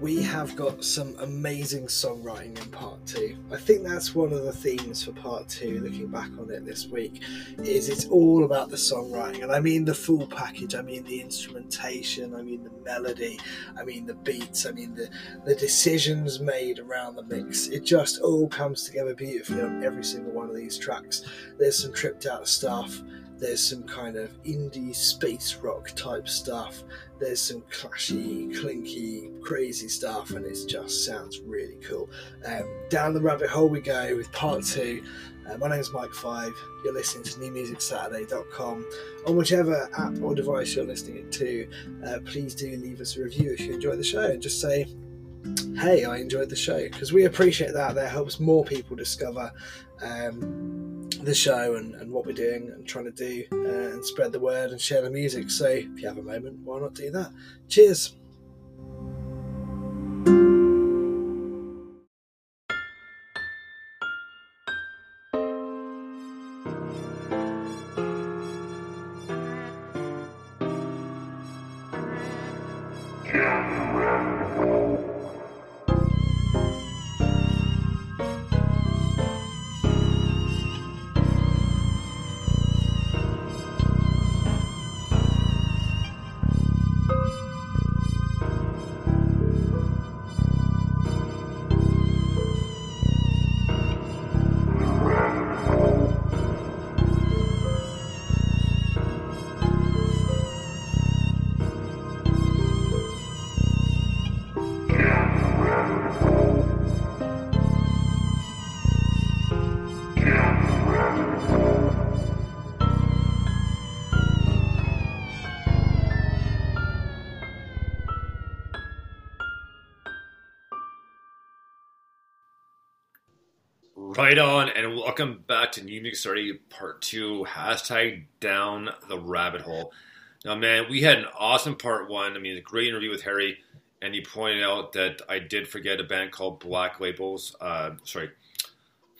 we have got some amazing songwriting in part two. I think that's one of the themes for part two, looking back on it this week, is it's all about the songwriting. And I mean the full package, I mean the instrumentation, I mean the melody, I mean the beats, I mean the, the decisions made around the mix. It just all comes together beautifully on every single one of these tracks. There's some tripped out stuff there's some kind of indie space rock type stuff. There's some clashy, clinky, crazy stuff, and it just sounds really cool. Um, down the rabbit hole we go with part two. Uh, my name's Mike Five. You're listening to NewMusicSaturday.com. On whichever app or device you're listening to, uh, please do leave us a review if you enjoy the show and just say, "Hey, I enjoyed the show," because we appreciate that. That helps more people discover. Um, the show and, and what we're doing and trying to do uh, and spread the word and share the music. So if you have a moment, why not do that? Cheers. Right on, and welcome back to New Music Saturday Part 2, hashtag down the rabbit hole. Now, man, we had an awesome Part 1. I mean, a great interview with Harry, and he pointed out that I did forget a band called Black Labels. Uh, sorry.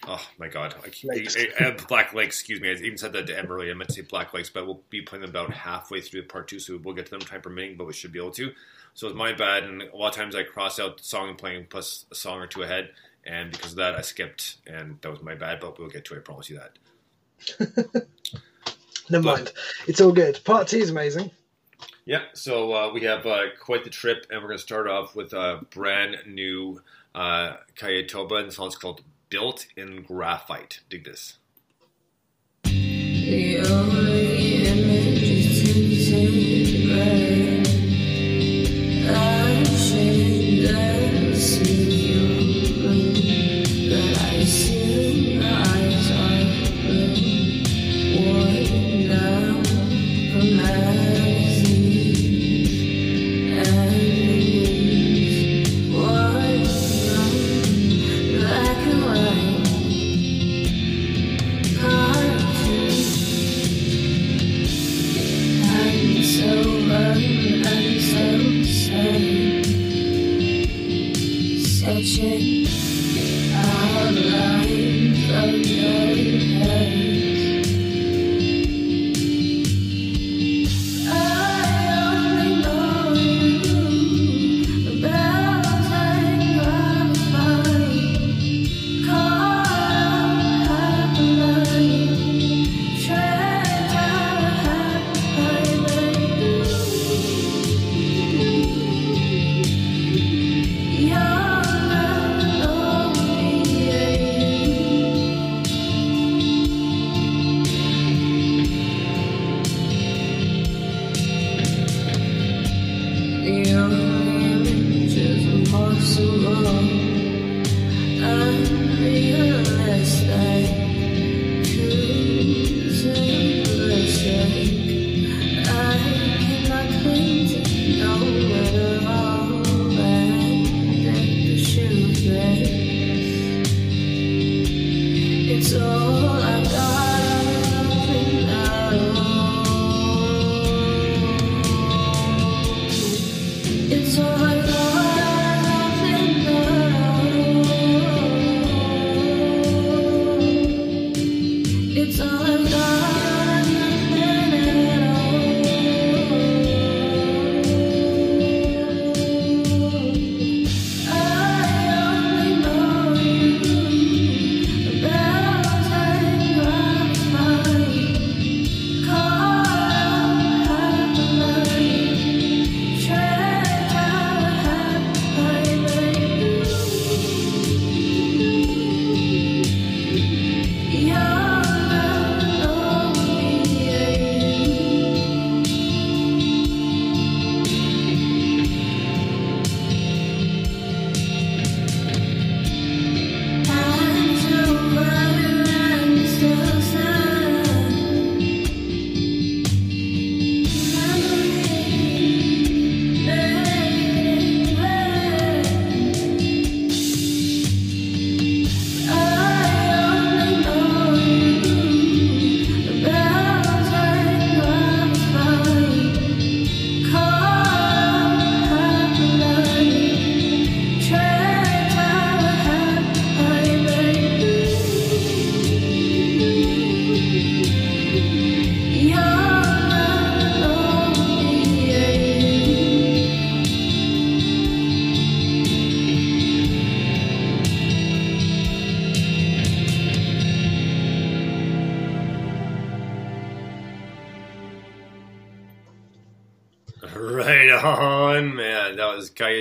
Oh, my God. I, I, Black Lakes, excuse me. I even said that to Em earlier. I meant to say Black Lakes, but we'll be playing them about halfway through Part 2, so we'll get to them time permitting, but we should be able to. So it's my bad, and a lot of times I cross out the song I'm playing plus a song or two ahead and because of that, I skipped, and that was my bad. But we'll get to it. I promise you that. Never but, mind. It's all good. Part two is amazing. Yeah. So uh, we have uh, quite the trip, and we're going to start off with a brand new uh, Kayetoba, and the song's called "Built in Graphite." Dig this.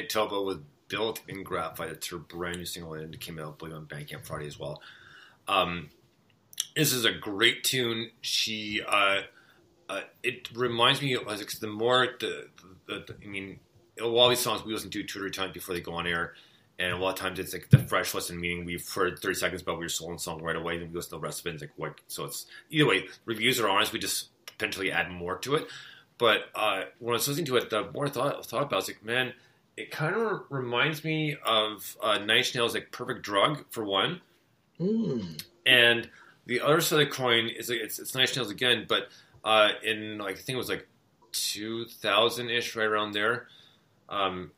That was Built in Graphite. It's her brand new single and it came out, I believe, on Bandcamp Friday as well. Um, this is a great tune. She, uh, uh, it reminds me of the more the, the, the, I mean, a lot of these songs we listen to two or three times before they go on air, and a lot of times it's like the fresh listen, meaning we've heard thirty seconds about your soul and song right away, and we listen to the rest of it. And it's like what? So it's either way. Reviews are honest. We just potentially add more to it. But uh, when I was listening to it, the more I thought, thought about, it, I was like, man, it kind of reminds me of uh, Nine Inch Nails' like "Perfect Drug" for one, Mm. and the other side of the coin is like it's, it's Nine Inch Nails again, but uh, in like I think it was like 2000 ish, right around there. Um,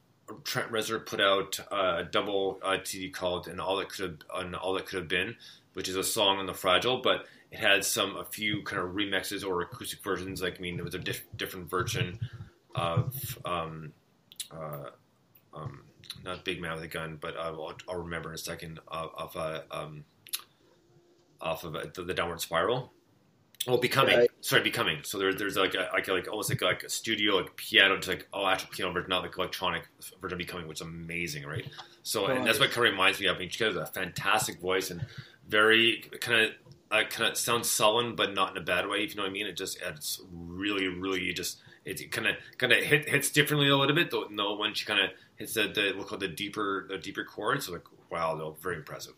Trent Reznor put out uh, a double uh, CD called "And All That Could Have and All That Could Have Been," which is a song on the Fragile, but it had some a few kind of remixes or acoustic versions. Like I mean, it was a diff- different version of um, uh, um, not Big Man with a Gun, but uh, I'll, I'll remember in a second of, of uh, um, off of uh, the, the Downward Spiral. Oh, becoming. Right. Sorry, becoming. So there's there's like a, like like almost like a, like a studio like piano, to like oh actual piano version, not like electronic version of becoming, which is amazing, right? So and that's what kind of reminds me of. I mean, she has a fantastic voice and very kind of uh, kind of sounds sullen, but not in a bad way. If you know what I mean, it just it's really really just it kind of kind of hit, hits differently a little bit. Though no, when she kind of hits the, the we'll call it the deeper the deeper chords, like wow, though very impressive.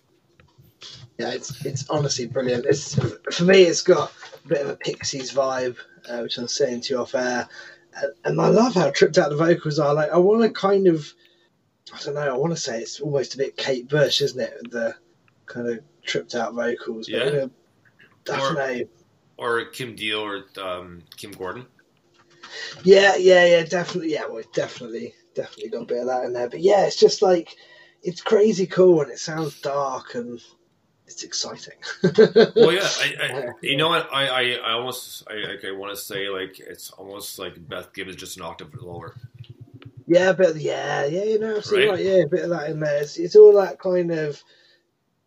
Yeah, it's it's honestly brilliant. It's for me, it's got a bit of a Pixies vibe, uh, which I'm saying to you off air, and, and I love how tripped out the vocals are. Like I want to kind of, I don't know, I want to say it's almost a bit Kate Bush, isn't it? The kind of tripped out vocals. But, Yeah. I don't Or- know. Or Kim Deal or um, Kim Gordon. Yeah, yeah, yeah, definitely. Yeah, well, definitely, definitely got a bit of that in there. But yeah, it's just like it's crazy cool and it sounds dark and it's exciting. Well, yeah, I, I, you know what? I, I, I almost, I, I, want to say like it's almost like Beth Gibbons just an octave lower. Yeah, a bit yeah, yeah, you know, absolutely Right. right. Yeah, a bit of that in there. It's, it's all that kind of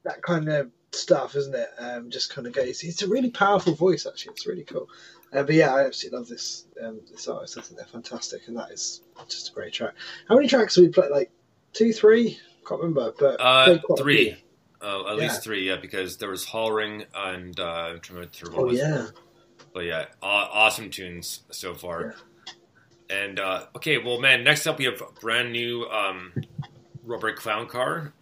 that kind of stuff, isn't it? Um, just kind of goes. It's a really powerful voice, actually. It's really cool. Uh, but yeah, I absolutely love this um, this artist. I think they're fantastic, and that is just a great track. How many tracks have we played? Like two, three? Can't remember, but Uh, played quite a three. Uh, at Yeah. least three, yeah, because there was Hall Ring and uh, I'm trying to remember the third one Oh yeah, But yeah, awesome tunes so far. And uh, okay, well, man, next up we have brand new um, Rubber Clown Car.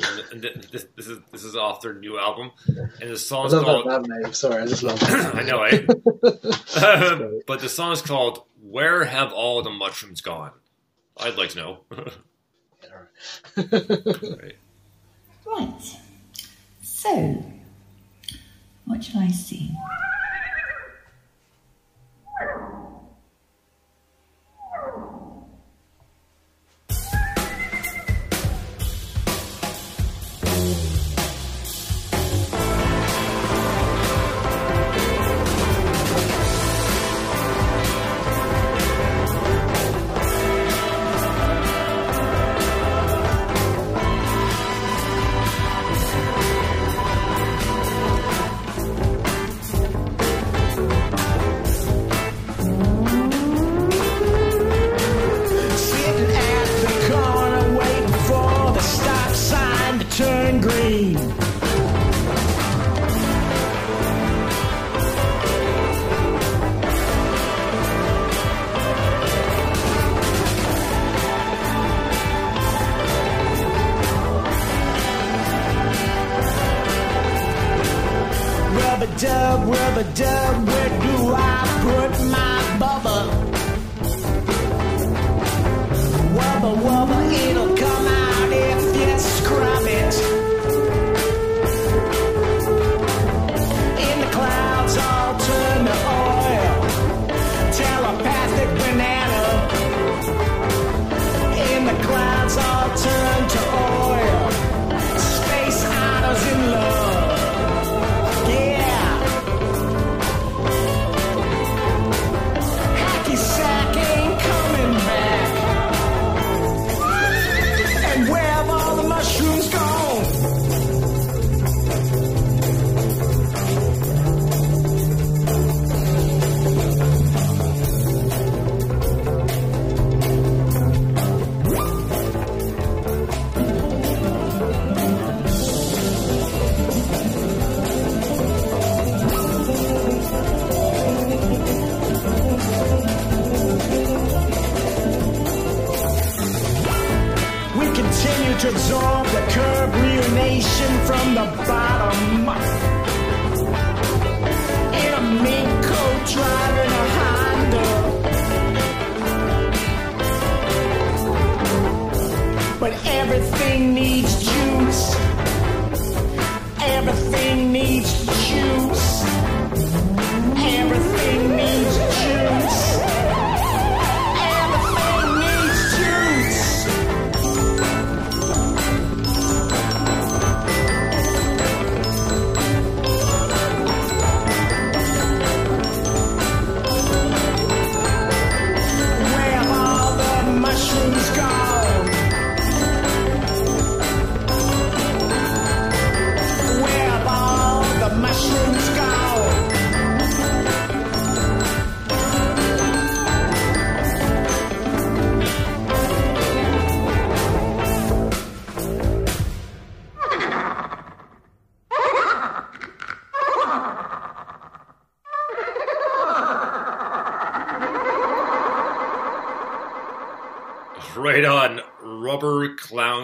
And, and th- this, this is this is off their new album, and the I song's love called that name. Sorry, I just love. That. I know, eh? great. but the song is called "Where Have All the Mushrooms Gone." I'd like to know. Right. Right. So, what shall I see? Dub,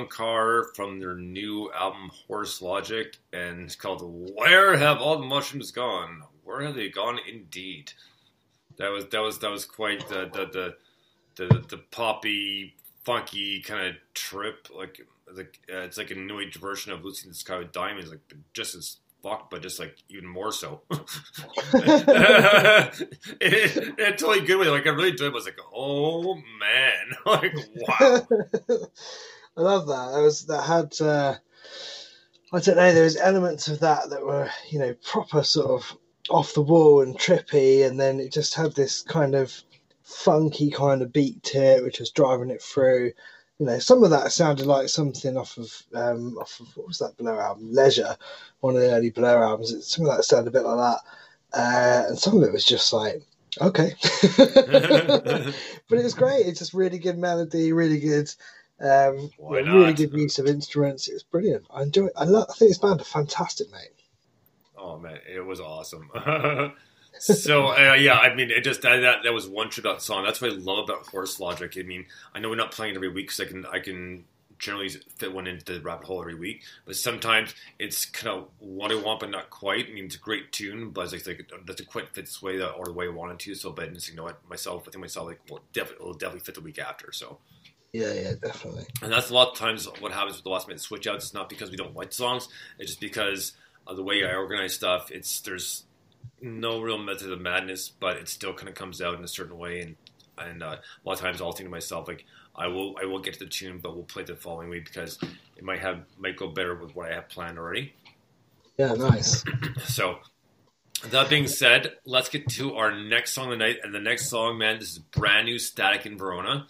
Car from their new album Horse Logic, and it's called "Where Have All the Mushrooms Gone?" Where have they gone? Indeed. That was that was that was quite the the the the, the poppy, funky kind of trip. Like like uh, it's like a new age version of Lucy in the Sky with Diamonds, like just as fucked, but just like even more so. it, it, it totally good way. Like I really did. Was like, oh man, like wow. I love that. That was that had. Uh, I don't know. There was elements of that that were, you know, proper sort of off the wall and trippy, and then it just had this kind of funky kind of beat to it, which was driving it through. You know, some of that sounded like something off of um, off of what was that Blur album, Leisure, one of the early Blur albums. Some of that sounded a bit like that, uh, and some of it was just like, okay, but it was great. It's just really good melody, really good, um, really good use of instruments. It was brilliant. I enjoy. It. I love. I think this band are fantastic, mate. Oh man, it was awesome. so uh, yeah, I mean, it just that, that that was one true about song. That's what I love about Horse Logic. I mean, I know we're not playing it every week because I can I can generally fit one into the rabbit hole every week, but sometimes it's kind of what I want, but not quite. I mean, it's a great tune, but it's like, like doesn't quite fit this way that or the way I wanted to. So, but just you know myself, I think myself like well, definitely it'll definitely fit the week after. So. Yeah, yeah, definitely. And that's a lot of times what happens with the last minute switch outs. It's not because we don't like the songs. It's just because of the way I organize stuff. It's there's no real method of madness, but it still kind of comes out in a certain way. And and uh, a lot of times I'll think to myself like I will I will get to the tune, but we'll play the following week because it might have might go better with what I have planned already. Yeah, nice. So that being said, let's get to our next song of the night. And the next song, man, this is brand new Static in Verona.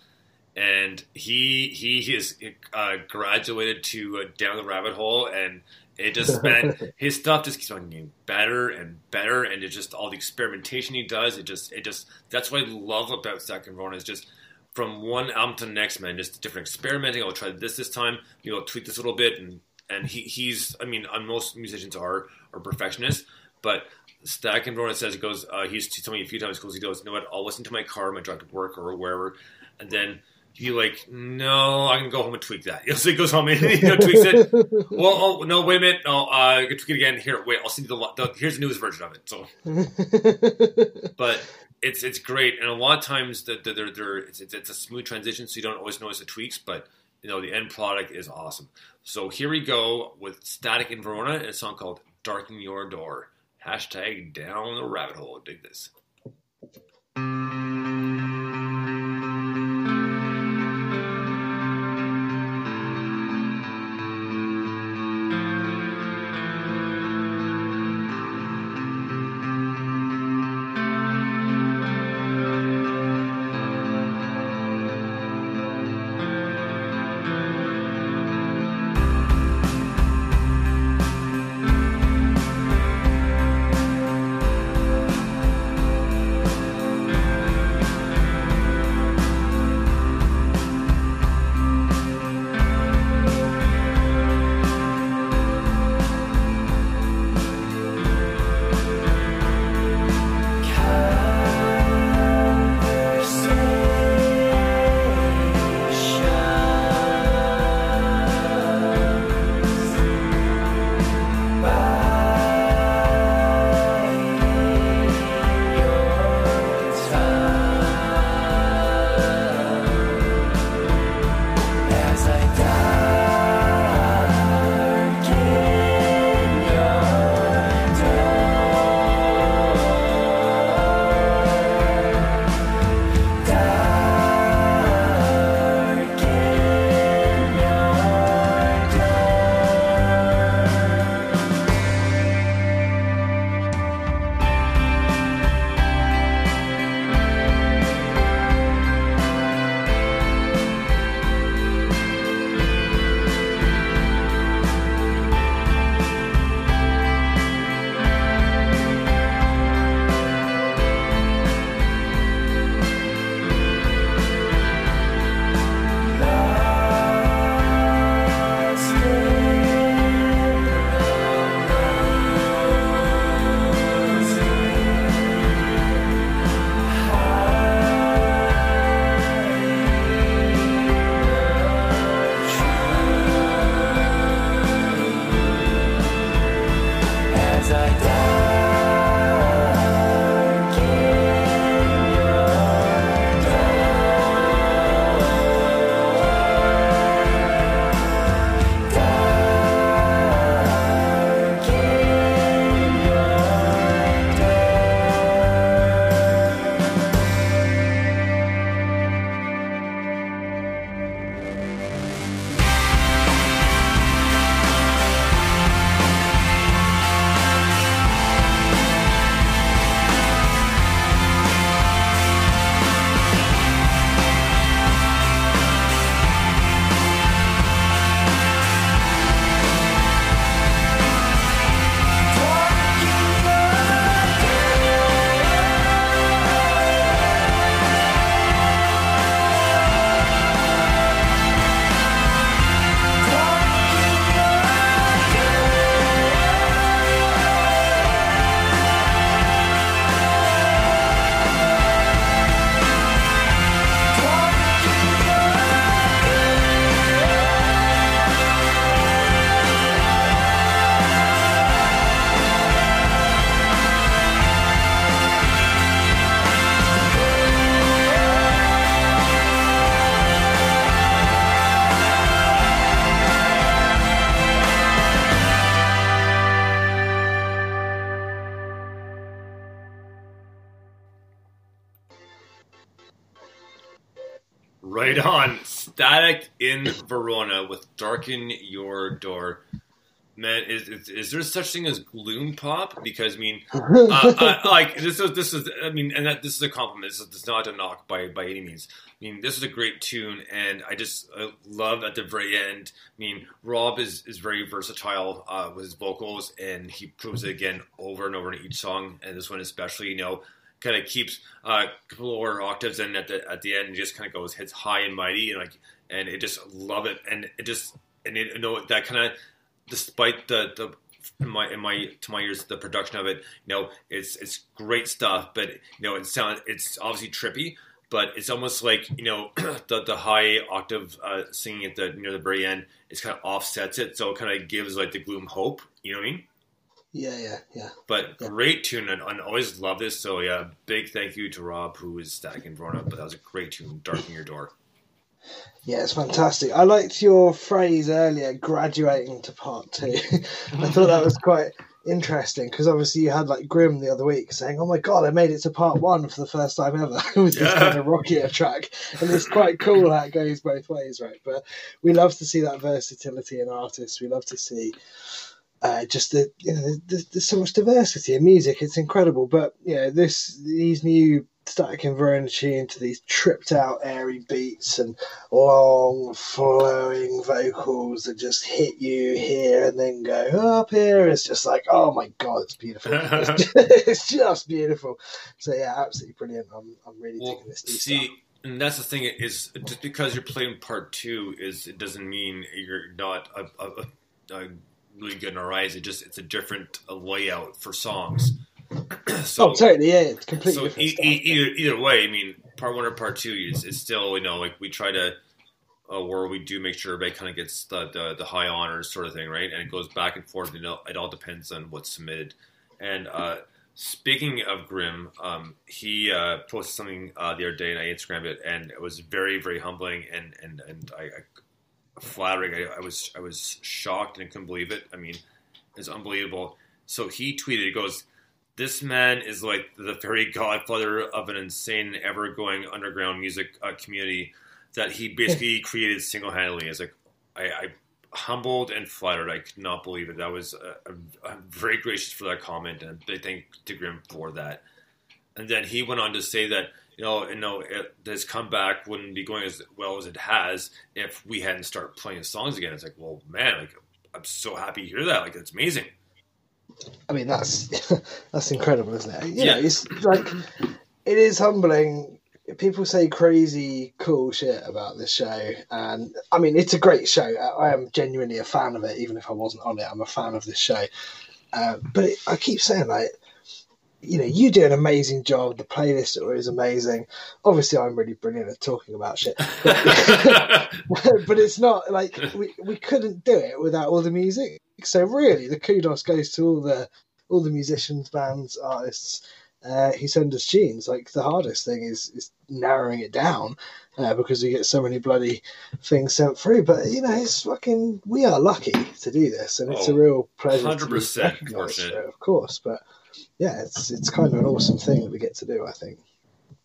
And he he is uh, graduated to uh, Down the Rabbit Hole, and it just man, his stuff just keeps on getting better and better, and it's just all the experimentation he does. It just it just that's what I love about Static in Verona is just from one album to the next, man, just different experimenting. I'll try this this time, you know, tweak this a little bit, and and he, he's I mean, uh, most musicians are are perfectionists, but Static in Verona says he goes. Uh, he's he told me a few times. Goes, he goes, you know what? I'll listen to my car, my drive to work, or wherever, and then he like, no, I can go home and tweak that. So he goes home and you know, tweaks it. Well, oh no, wait a minute, no, uh, I can tweak it again. Here, wait, I'll send you the, the here's the newest version of it. So, but it's it's great, and a lot of times the, they're, they're, it's, it's it's a smooth transition, so you don't always notice the tweaks, but you know the end product is awesome. So here we go with Static in Verona, and a song called "Darken Your Door." Hashtag down the rabbit hole. Dig this. Right on. Static in Verona with Darken Your Door. Man, is, is, is there such thing as gloom pop? Because I mean, uh, I, like this is this is I mean, and that this is a compliment. This is, this is not a knock by by any means. I mean, this is a great tune, and I just I love at the very end. I mean, Rob is is very versatile uh, with his vocals, and he proves it again over and over in each song. And this one especially, you know, kind of keeps uh, a couple lower octaves, and at the at the end, just kind of goes hits high and mighty, and like, and it just love it, and it just and it, you know that kind of despite the the in my in my to my ears the production of it you know it's it's great stuff but you know it sounds it's obviously trippy but it's almost like you know the the high octave uh, singing at the near the very end it's kind of offsets it so it kind of gives like the gloom hope you know what I mean Yeah, yeah, yeah. but great tune and, and always love this so yeah big thank you to Rob who is Static in Verona but that was a great tune darken your door Yeah, it's fantastic. I liked your phrase earlier, graduating to part two. I thought that was quite interesting because obviously you had like Grim the other week saying, "Oh my god, I made it to part one for the first time ever" with this Yeah. kind of rockier track, and it's quite cool how it goes both ways, right? But we love to see that versatility in artists. We love to see. Uh, just the you know there's, there's so much diversity in music. It's incredible. But you know this these new Static in Verona tune to these tripped out airy beats and long flowing vocals that just hit you here and then go up here. It's just like oh my god it's beautiful. It's, just, it's just beautiful. So yeah absolutely brilliant. I'm, I'm really Well, digging this new see, stuff. and that's the thing is just because you're playing part two is it doesn't mean you're not a, a, a, a really good in our eyes. It just it's a different layout for songs. so oh totally yeah it's completely so different e- e- either either way, I mean, part one or part two is, is still you know like we try to. Uh, where we do make sure everybody kind of gets the, the the high honors sort of thing, right? And it goes back and forth. You know, it all depends on what's submitted. And uh, Speaking of Grim, um, he uh, posted something uh, the other day, and I Instagrammed it, and it was very, very humbling and and and I, I flattering. I, I was I was shocked and couldn't believe it. I mean, it's unbelievable. So he tweeted, he goes, "This man is like the very godfather of an insane, ever-going underground music uh, community that he basically created single-handedly." It's like I, I humbled and flattered. I could not believe it. That was uh, I'm very gracious for that comment, and big thank to Grim for that. And then he went on to say that you know, you know, it, this comeback wouldn't be going as well as it has if we hadn't started playing songs again. It's like, well, man, like I'm so happy to hear that. Like it's amazing. I mean, that's that's incredible, isn't it? You Yeah. know, it's like it is humbling. People say crazy cool shit about this show, and I mean, it's a great show. I I am genuinely a fan of it, even if I wasn't on it. I'm a fan of this show. Uh, but it, I keep saying, like, you know, you do an amazing job. The playlist is amazing. Obviously, I'm really brilliant at talking about shit, but it's not like we, we couldn't do it without all the music. So really, the kudos goes to all the all the musicians, bands, artists uh, who send us tunes. Like the hardest thing is is narrowing it down uh, because we get so many bloody things sent through. But you know, it's fucking. We are lucky to do this, and it's a Oh, real pleasure. 100% recognised fortunate. for it, of course. But yeah, it's it's kind of an awesome thing that we get to do. I think.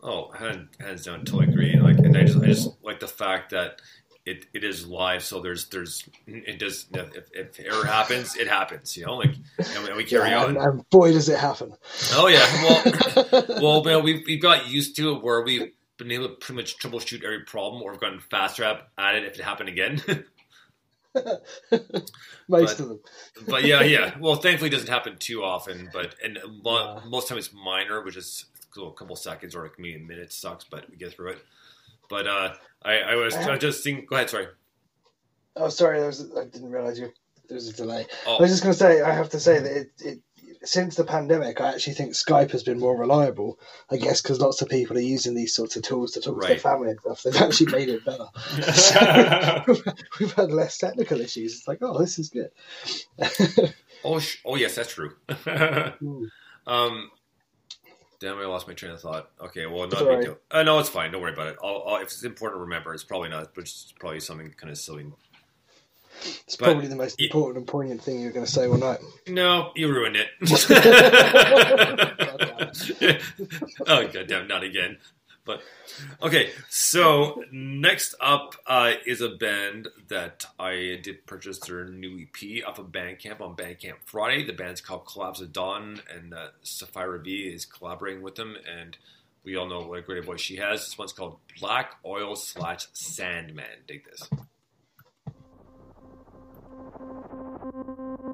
Oh, hands, hands down, totally agree. Like, and I just, I just like the fact that it, it is live. So there's, there's, it does. If, if error happens, it happens. You know, like, and we, carry Yeah, on. and, and boy, does it happen. Oh yeah, well, well, man, we've we've got used to it where we've been able to pretty much troubleshoot every problem, or we've gotten faster at it if it happened again. Most But- of them. but yeah, yeah. Well, thankfully, it doesn't happen too often. But and mo- Yeah. most time it's minor, which is a couple seconds or it can be a minute. Sucks, but we get through it. But uh, I, I was I just think. Go ahead, sorry. Oh, sorry, was, I didn't realize you. There was a delay. I Oh, was just going to say, I have to say that it, it, since the pandemic, I actually think Skype has been more reliable. I guess because lots of people are using these sorts of tools to talk to their family and stuff. They've actually made it better. So, we've had less technical issues. It's like, oh, this is good. oh, sh- oh, yes, that's true. Hmm. um, damn, I lost my train of thought. Okay, well, not a big deal. Uh, no, it's fine. Don't worry about it. I'll, I'll, if it's important to remember, it's probably not. But it's probably something kind of silly. It's But- probably the most important and poignant thing you're going to say all night. No, you ruined it. God damn oh goddamn, not again. But okay, so next up uh, is a band that I did purchase their new EP off of Bandcamp on Bandcamp Friday. The band's called Collapse of Dawn, and uh, Sapphira V is collaborating with them. And we all know what a great voice she has. This one's called Black Oil slash Sandman. Dig this. Thank you.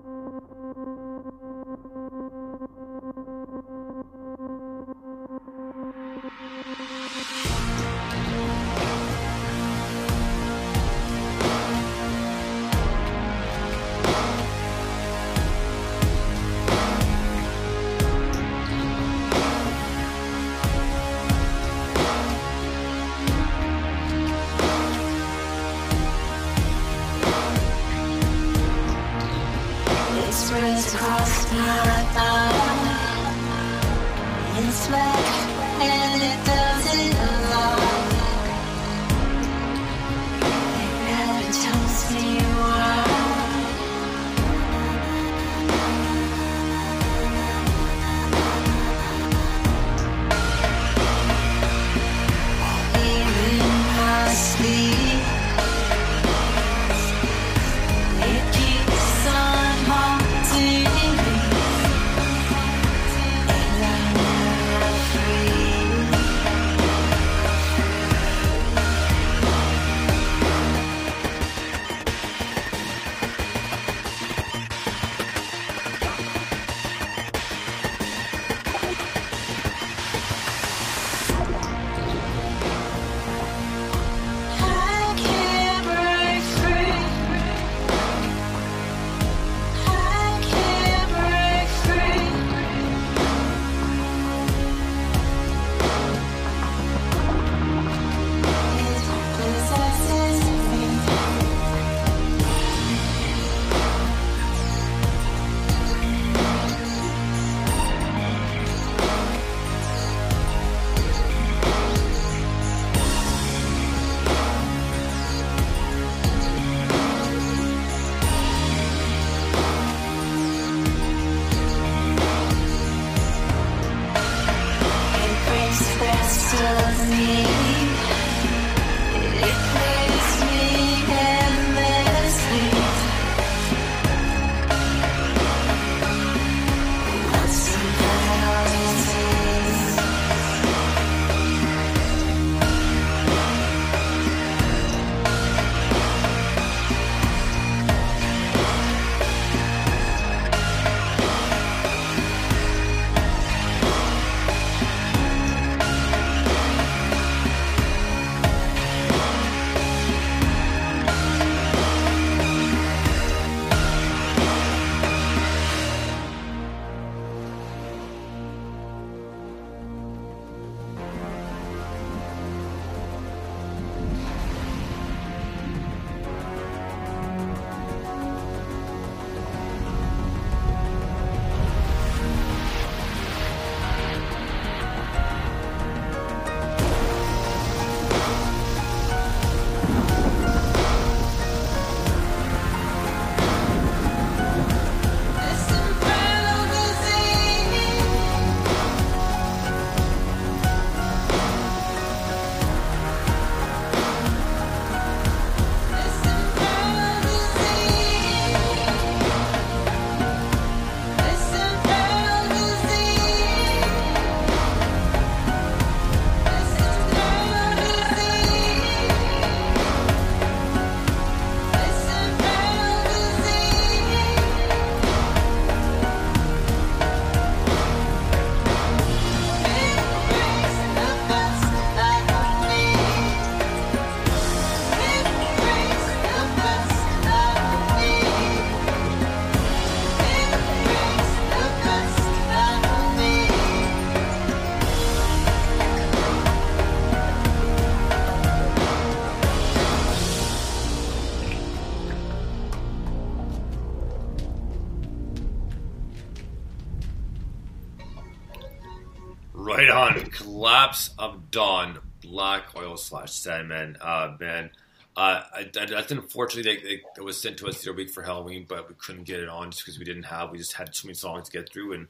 Collapse of Dawn. Black Oil slash Sandman. Uh, man. Uh, I, I, that's unfortunately they, they, it was sent to us the other week for Halloween, but we couldn't get it on just because we didn't have. We just had too many songs to get through, and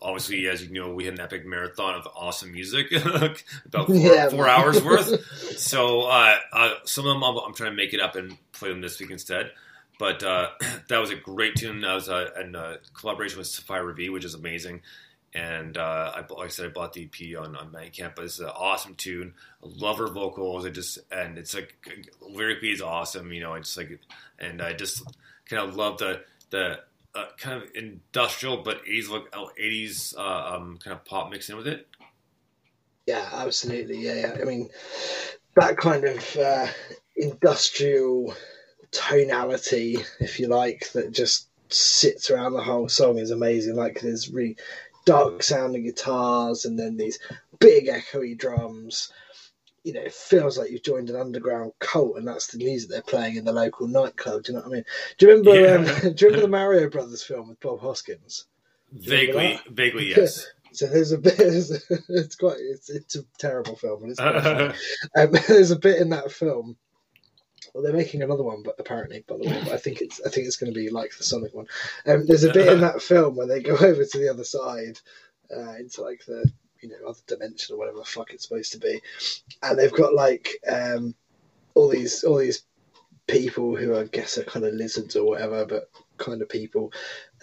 obviously, as you know, we had an epic marathon of awesome music, about four, Yeah, four hours worth. So uh, uh, some of them I'm, I'm trying to make it up and play them this week instead. But uh, that was a great tune. That was uh, in uh, collaboration with Sapphire V, which is amazing. And uh, I, like I said, I bought the EP on on Bandcamp. But it's an awesome tune. I love her vocals. I just and it's like lyrically is awesome. You know, it's like and I just kind of love the the uh, kind of industrial but 80s look, uh, 80s uh, um, kind of pop mixed in with it. Yeah, absolutely. Yeah, yeah. I mean, that kind of uh, industrial tonality, if you like, that just sits around the whole song is amazing. Like there's really dark sounding guitars and then these big echoey drums. You know, it feels like you've joined an underground cult, and that's the music they're playing in the local nightclub. Do you know what I mean? Do you remember? Yeah. Um, do you remember the Mario Brothers film with Bob Hoskins? Vaguely, vaguely, yes. So there's a bit. It's quite. It's, it's a terrible film, and it's quite funny. Um, there's a bit in that film. Well, they're making another one, but apparently, by the way, but I think it's I think it's going to be like the Sonic one. Um, there's a bit in that film where they go over to the other side, uh, into like the you know other dimension or whatever the fuck it's supposed to be, and they've got like um, all these all these people who I guess are kind of lizards or whatever, but kind of people,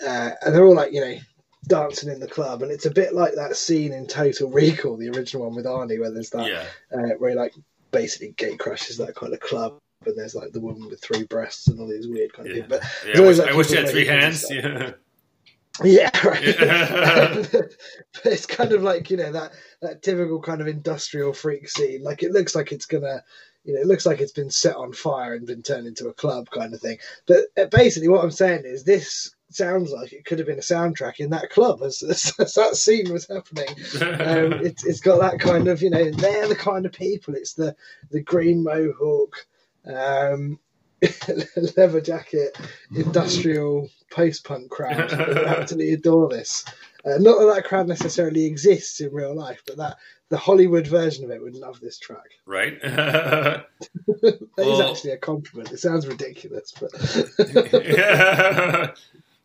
uh, and they're all like you know dancing in the club, and it's a bit like that scene in Total Recall, the original one with Arnie, where there's that yeah. uh, where he like basically gate crashes that kind of club, and there's like the woman with three breasts and all these weird kind of Yeah. things. But yeah. always, like, I wish people had three hands. Yeah. yeah, right. Yeah. but it's kind of like you know that that typical kind of industrial freak scene. Like it looks like it's gonna. You know, it looks like it's been set on fire and been turned into a club kind of thing. But uh, basically, what I'm saying is this sounds like it could have been a soundtrack in that club as, as, as that scene was happening um, it's, it's got that kind of you know they're the kind of people it's the the green mohawk um, leather jacket industrial post punk crowd. Absolutely adore this. Uh, not that that crowd necessarily exists in real life but that the hollywood version of it would love this track. Right? that is Well- actually a compliment. It sounds ridiculous but well,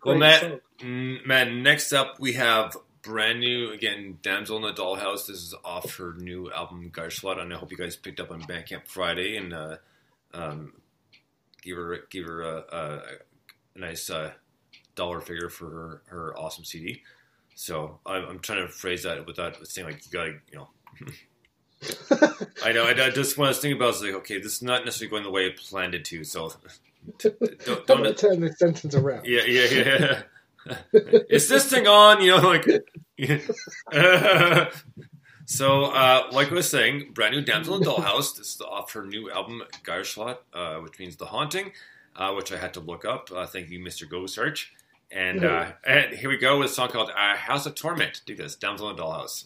Great Matt, mm, man, next up we have brand new, again, Damsel in the Dollhouse. This is off her new album, Geishlot, and I hope you guys picked up on Bandcamp Friday and uh, um, give her give her a, a, a nice uh, dollar figure for her, her awesome CD. So I'm, I'm trying to phrase that without saying like you gotta, you know. I know. I, I just want to thinking about is like, okay, this is not necessarily going the way I planned it to. So don't, don't, turn this sentence around yeah, yeah, yeah. Is this thing on? You know, like. So, uh, like I was saying, brand new Damsel in Dollhouse. This is off her new album, Geierschlot, uh, which means The Haunting, uh, which I had to look up. Uh, thank you, Mr. Go Search. And, uh, and here we go with a song called uh, House of Torment. Do this, Damsel in Dollhouse.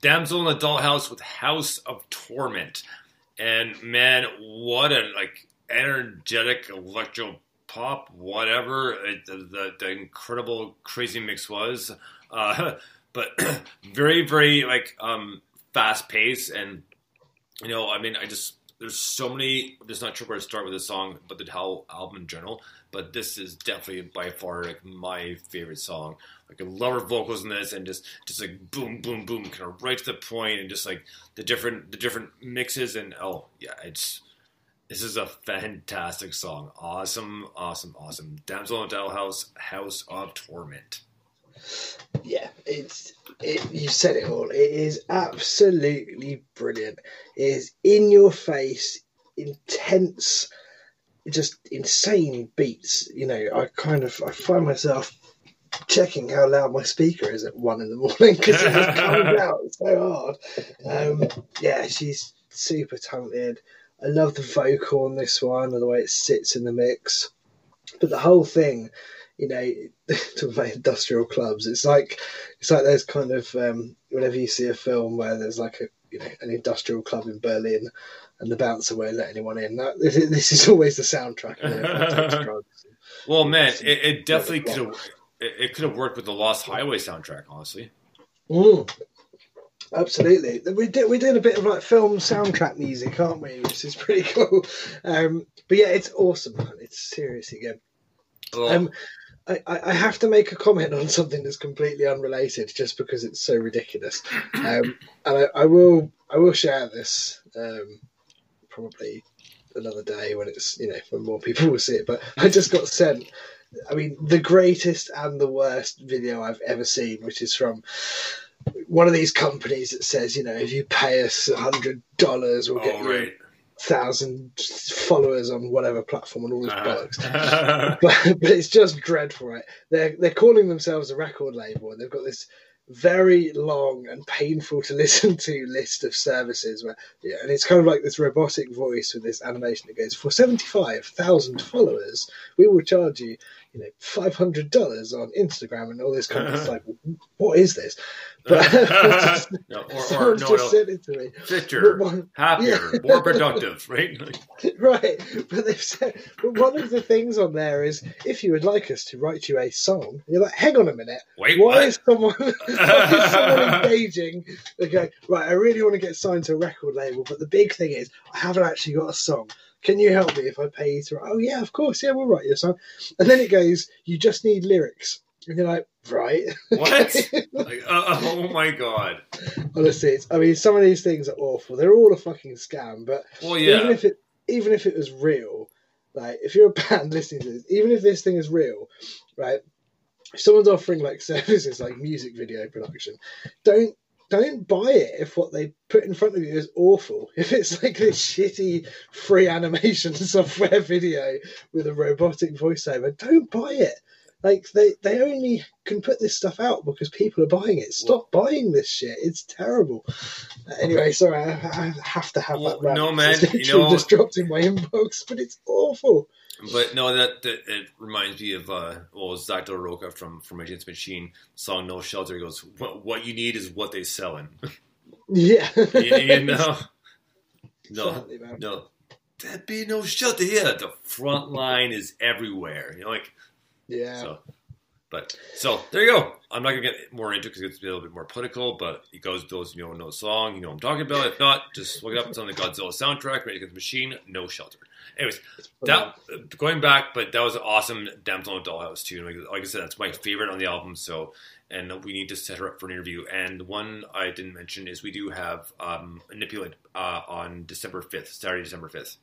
Damsel in the Dollhouse with House of Torment. And man, what a like energetic electro pop, whatever it, the, the, the incredible crazy mix was. Uh, but very, very like um, fast pace and you know, I mean, I just there's so many. There's not sure where to start with this song, but the whole album in general. But this is definitely by far like my favorite song. Like I love her vocals in this, and just just like boom, boom, boom, kind of right to the point, and just like the different the different mixes, and oh yeah, it's this is a fantastic song. Awesome, awesome, awesome. Damsel in Dollhouse, House of Torment. Yeah, it's it, you said it all. It is absolutely brilliant. It is in your face, intense, just insane beats. You know, I kind of I find myself checking how loud my speaker is at one in the morning because it just comes out so hard. Um, yeah, she's super talented. I love the vocal on this one and the way it sits in the mix. But the whole thing, you know, talking about industrial clubs, it's like it's like there's kind of um, whenever you see a film where there's like a you know an industrial club in Berlin and the bouncer won't let anyone in. That this is, always the soundtrack. You know, everyone takes drugs. Well, man, it, it definitely could have it, it could have worked with the Lost Highway soundtrack, honestly. Mm. Absolutely, we did. We did a bit of like film soundtrack music, aren't we? Which is pretty cool. Um, but yeah, it's awesome, man. It's seriously good. Well, Um, I, I I have to make a comment on something that's completely unrelated, just because it's so ridiculous. Um, and I, I will I will share this um, probably another day when it's you know when more people will see it. But I just got sent. I mean, the greatest and the worst video I've ever seen, which is from one of these companies that says, you know, if you pay us a hundred dollars, we'll get oh, you a thousand followers on whatever platform and all this bollocks Uh-huh. but, but it's just dreadful, right? They're they're calling themselves a record label, and they've got this very long and painful to listen to list of services where yeah, and it's kind of like this robotic voice with this animation that goes for seventy five thousand followers, we will charge you, you know, five hundred dollars on Instagram and all this kind of it's like what is this? But No, or, or no, just no, sent it to me. fitter, one- happier, Yeah. more productive, right? right, but they've said, but one of the things on there is if you would like us to write you a song, you're like, hang on a minute, Wait, why what? is someone, why is someone engaging? Okay, right, I really want to get signed to a record label, but the big thing is I haven't actually got a song. Can you help me if I pay you to? write? Oh yeah, of course, yeah, we'll write you a song. And then it goes, you just need lyrics, and you're like, right. What? Like, uh, oh my god. Honestly, it's, I mean, some of these things are awful. They're all a fucking scam, but Well, even if it even if it was real, like if you're a band listening to this, even if this thing is real, right? If someone's offering like services like music video production, don't don't buy it if what they put in front of you is awful. If it's like this shitty free animation software video with a robotic voiceover, don't buy it. Like they, they only can put this stuff out because people are buying it. Stop buying this shit. It's terrible. Anyway, sorry, I, I have to have Well, that. rant. no, man, you know- just dropped in my inbox, but it's awful. But no, that, that it reminds me of uh, well, Zach La Rocha from from Against Machine song "No Shelter." He goes, "What, what you need is what they selling." Yeah, you, you know, no, no, there be no shelter here. The front line is everywhere. You know, like yeah. so. But so there you go. I'm not gonna get more into it because it's a little bit more political. But it goes those you know know the song, you know what I'm talking about. If not, just look it up. It's on the Godzilla soundtrack. Rage Against the Machine, No Shelter. Anyways, that going back, but that was an awesome Damsel in the Dollhouse too. Like, like I said, that's my favorite on the album. So, and we need to set her up for an interview. And one I didn't mention is we do have um, Manipulate uh, on December fifth, Saturday, December fifth.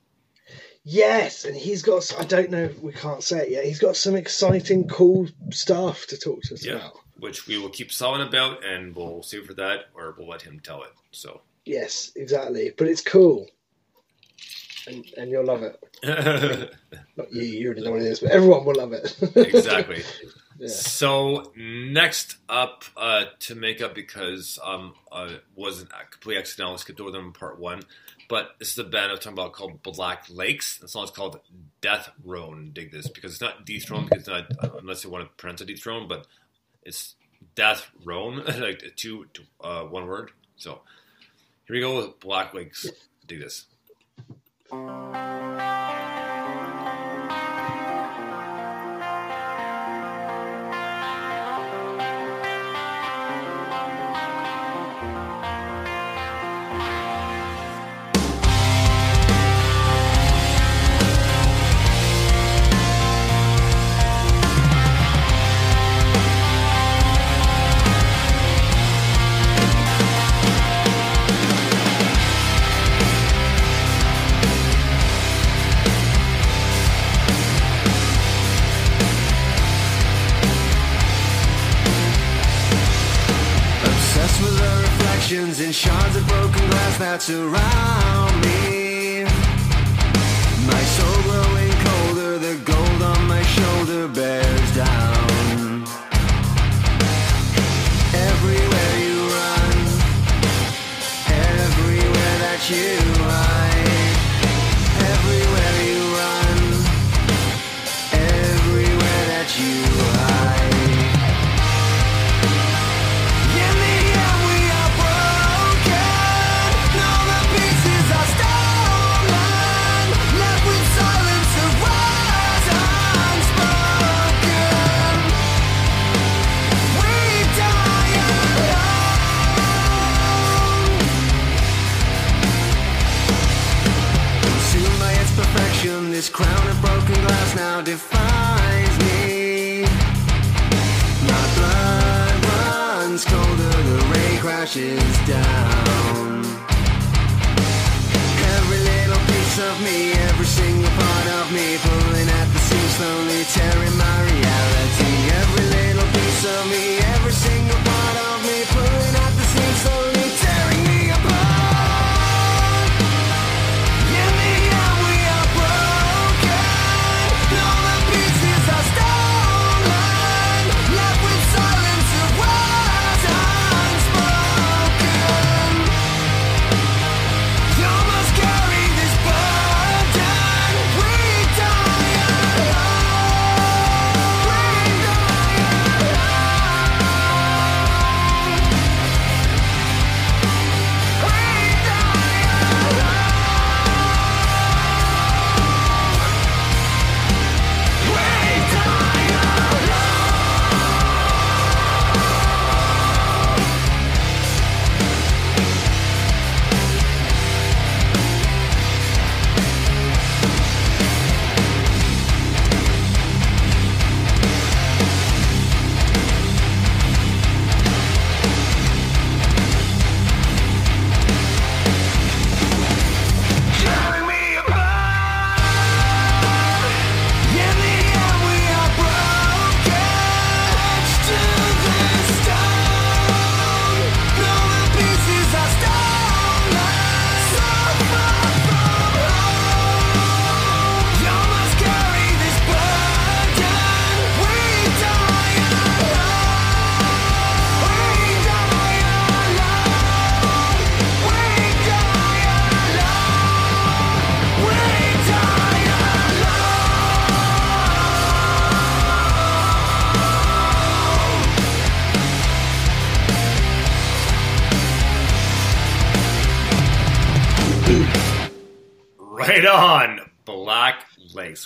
Yes, and he's got. I don't know. We can't say it yet. He's got some exciting, cool stuff to talk to us Yeah, about. which we will keep silent about, and we'll save for that, or we'll let him tell it. So. Yes, exactly. But it's cool, and, and you'll love it. Not you. You already know what it is, but everyone will love it. exactly. Yeah. So next up uh, to make up because um uh, wasn't completely accidental, I skipped over them in part one. But this is a band I'm talking about called Black Lakes. The song's called Death Throne. Dig this because it's not dethroned because it's not unless you want to pronounce it dethroned, but it's Death Roan, like two, two uh, one word. So here we go with Black Lakes. Do this. Música reflections in shards of broken glass that surround me. My soul growing colder, the gold on my shoulder bears down. Everywhere you run, everywhere that you crown of broken glass now defines me my blood runs colder, the rain crashes down. Every little piece of me, every single part of me, pulling at the seams, slowly tearing my reality. Every little piece of me, every single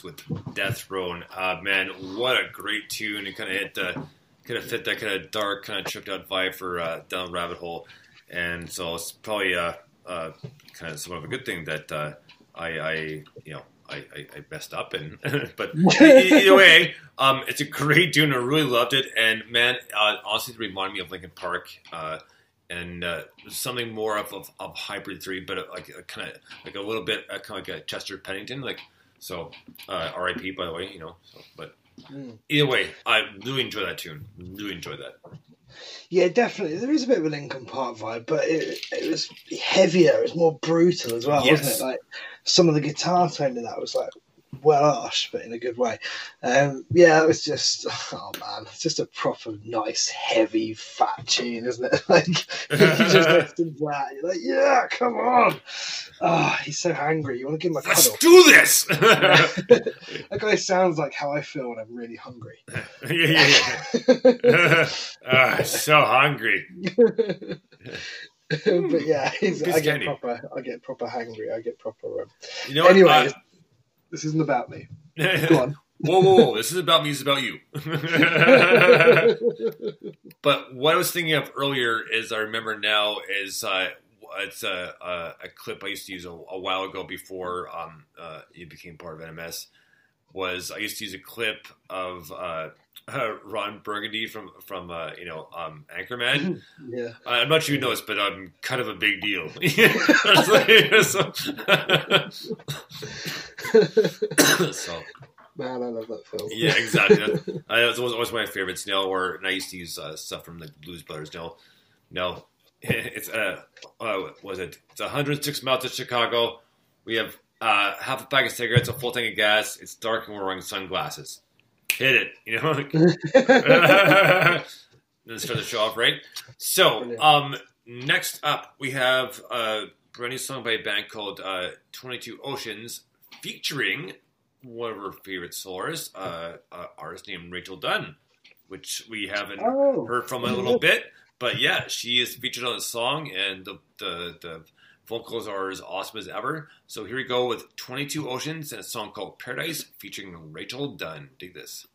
With Death Throne. Uh, man, what a great tune! It kind of hit the, kind of fit that kind of dark, kind of tripped out vibe for uh, Down Rabbit Hole, and so it's probably uh, uh, kind of somewhat of a good thing that uh, I, I, you know, I, I, I messed up, and but either way, um, it's a great tune. I really loved it, and man, uh, honestly, it reminded me of Linkin Park. Uh, and uh, something more of, of, of Hybrid Theory, but uh, like a kind of like a little bit uh, kind of like a Chester Bennington, like so. Uh, R.I.P. By the way, you know. So, but either way, I really enjoy that tune. Really enjoy that. Yeah, definitely. There is a bit of a Linkin Park vibe, but it, it was heavier. It was more brutal as well, Yes. wasn't it? Like some of the guitar tone in that was like well harsh, but in a good way. Um, yeah, it was just oh man, it's just a proper nice, heavy, fat tune, isn't it? Like you just listen to that, you're like, yeah, come on. Oh, he's so angry. You want to give him a Let's cuddle? do this. that guy sounds like how I feel when I'm really hungry. yeah, yeah, yeah. Ah, so hungry. but yeah, he's, I get proper. I get proper hangry. I get proper. Um, You know what? anyway, this isn't about me. Go on. whoa, whoa, whoa! This is about me. This is about you. but what I was thinking of earlier is I remember now is uh, it's a, a, a clip I used to use a, a while ago before um, uh, it became part of NMS. Was I used to use a clip of uh, Ron Burgundy from from uh, you know um, Anchorman. yeah. I'm not sure you know this, but I'm kind of a big deal. so, so, Man, I love that film. yeah, exactly. That, uh, was always my favorites. You know, or and I used to use uh, stuff from the Blues Brothers. No, no, it's uh, uh, was it? It's 106 miles to Chicago. We have uh, half a pack of cigarettes, a full tank of gas. It's dark, and we're wearing sunglasses. Hit it, you know. then start the show off, right? So, um, next up we have a brand new song by a band called uh, 22 Oceans, featuring one of our favorite solos, uh, uh, artist named Rachel Dunn, which we haven't Oh. heard from in a little bit. But yeah, she is featured on the song, and the, the, the vocals are as awesome as ever. So here we go with 22 Oceans and a song called Paradise featuring Rachel Dunn. Dig this.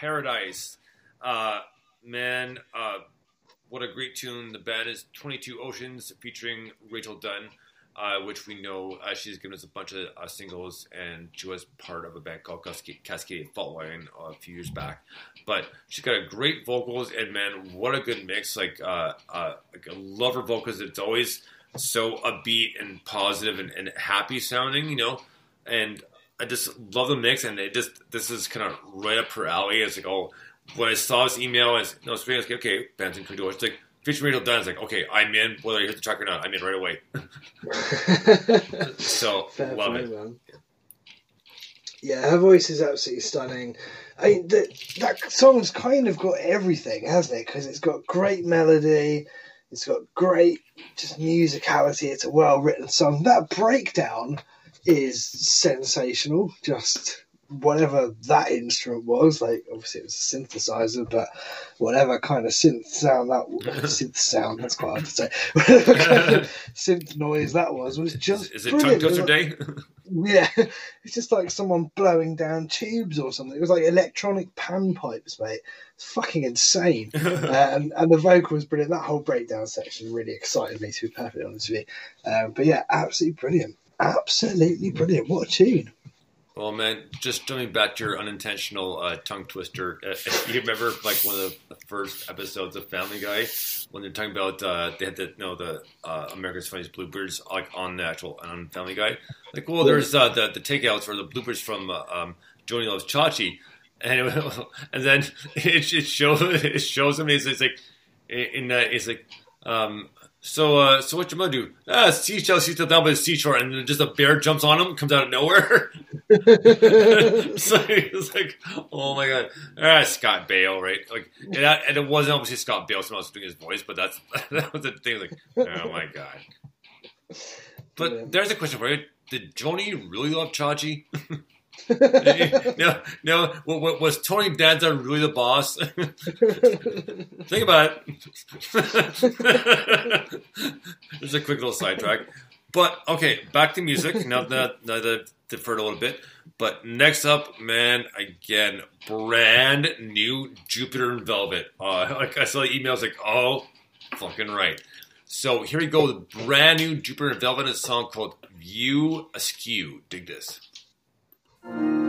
Paradise. Uh, man, uh, what a great tune. The band is 22 Oceans featuring Rachel Dunn, uh, which we know uh, she's given us a bunch of uh, singles and she was part of a band called Cascade, Cascade Fault Line a few years back. But she's got great vocals and man, what a good mix. Like, uh, uh, like I love her vocals. It's always so upbeat and positive and, and happy sounding, you know, and I just love the mix, and it just this is kind of right up her alley. It's like, oh, when I saw this email, it's no, it's like, okay, Benson can do it. It's like feature radio done. It's like, okay, I'm in. Whether I hit the track or not, I'm in right away. so Fair love play, it. man. Yeah, her voice is absolutely stunning. I mean, the, that song's kind of got everything, hasn't it? Because it's got great melody, it's got great just musicality. It's a well written song. That breakdown is sensational. Just whatever that instrument was, like obviously it was a synthesizer, but whatever kind of synth sound that synth sound that's quite hard to say. Whatever kind of synth noise that was was just Is it tongue brilliant. twister day? yeah, it's just like someone blowing down tubes or something. It was like electronic panpipes, mate. It's fucking insane. and, and the vocal was brilliant. That whole breakdown section really excited me, to be perfectly honest with you. Um, but yeah, absolutely brilliant. Absolutely brilliant. What a tune. Well, man, just jumping back to your unintentional uh, tongue twister. Uh, you remember like one of the first episodes of Family Guy when they're talking about uh, they had the you know the uh, America's Funniest Bloopers like on the actual on Family Guy. Like, well, there's uh, the the takeouts or the bloopers from uh, um, Joanie Loves Chachi, and it, and then it, it shows it shows him. It's, it's like in that it's like. Um, so, uh, so what you gonna do? Ah, seashell shoots down by the seashore, and then just a bear jumps on him, comes out of nowhere. so it's like, oh my god, ah, Scott Baio, right? Like, and, that, and it wasn't obviously Scott Baio, someone else doing his voice, but that's that was the thing. Like, oh my god. But there's a question for you: Did Joanie really love Chachi? no, no. wa- wa- Was Tony Danza really the boss? Think about it. There's a quick little sidetrack. But okay, back to music. Now that now that I've deferred a little bit. But next up, man, again, brand new Jupiter and Velvet. Uh, like I saw the emails, like, oh, fucking right. So here we go, the brand new Jupiter and Velvet, and a song called "View Askew." Dig this. I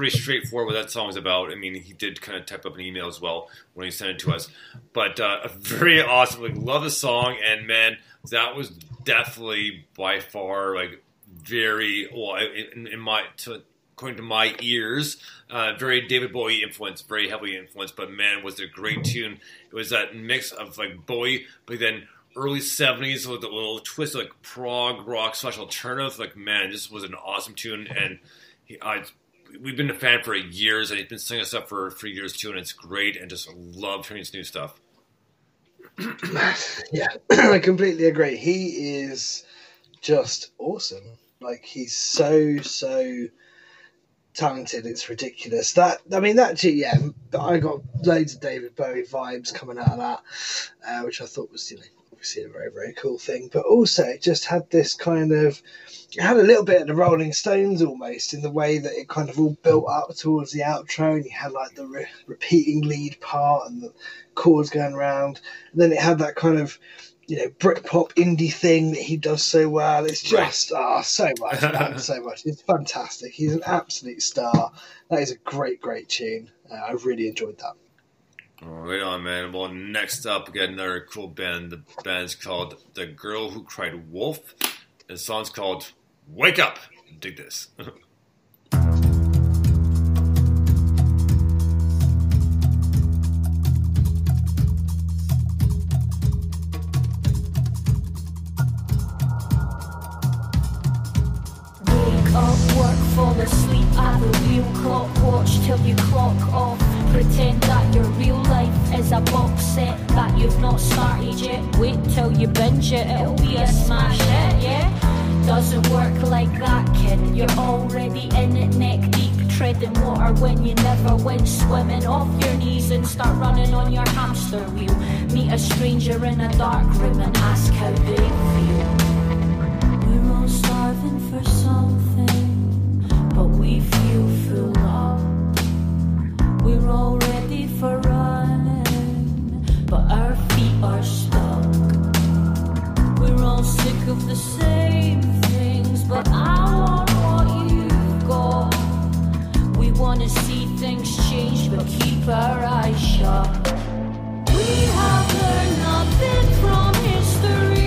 pretty straightforward what that song is about. I mean, he did kind of type up an email as well when he sent it to us. But uh, very awesome. Like, love the song. And man, that was definitely by far like very well in, in my to, according to my ears, uh, very David Bowie influenced, very heavily influenced. But man, was it a great tune! It was that mix of like Bowie, but then early '70s with a little twist like prog rock slash alternative. Like man, this was an awesome tune, and I. We've been a fan for years, and he's been singing us up for, for years too, and it's great. And just love hearing his new stuff. yeah, I completely agree. He is just awesome. Like he's so so talented. It's ridiculous. That I mean, that yeah. But I got loads of David Bowie vibes coming out of that, uh, which I thought was you know obviously a very very cool thing. But also, it just had this kind of it had a little bit of the Rolling Stones almost in the way that it kind of all built up towards the outro, and you had like the re- repeating lead part and the chords going around, and then it had that kind of you know Britpop indie thing that he does so well. It's just ah so much, man, so much. It's fantastic. He's an absolute star. That is a great, great tune. Uh, I really enjoyed that. Right on, man. Well, next up, we got another cool band. The band's called The Girl Who Cried Wolf. And the song's called Wake up! Dig this. at the real clock watch till you clock off pretend that your real life is a box set that you've not started yet wait till you binge it it'll be a smash hit yeah doesn't work like that, kid. You're already in it neck deep, treading water when you never went swimming. Off your knees and start running on your hamster wheel. Meet a stranger in a dark room and ask how they feel. We're all starving for something, but we feel full up. We're all ready for running, but our feet are We want what you've got. We want to see things change but keep our eyes sharp We have learned nothing from history.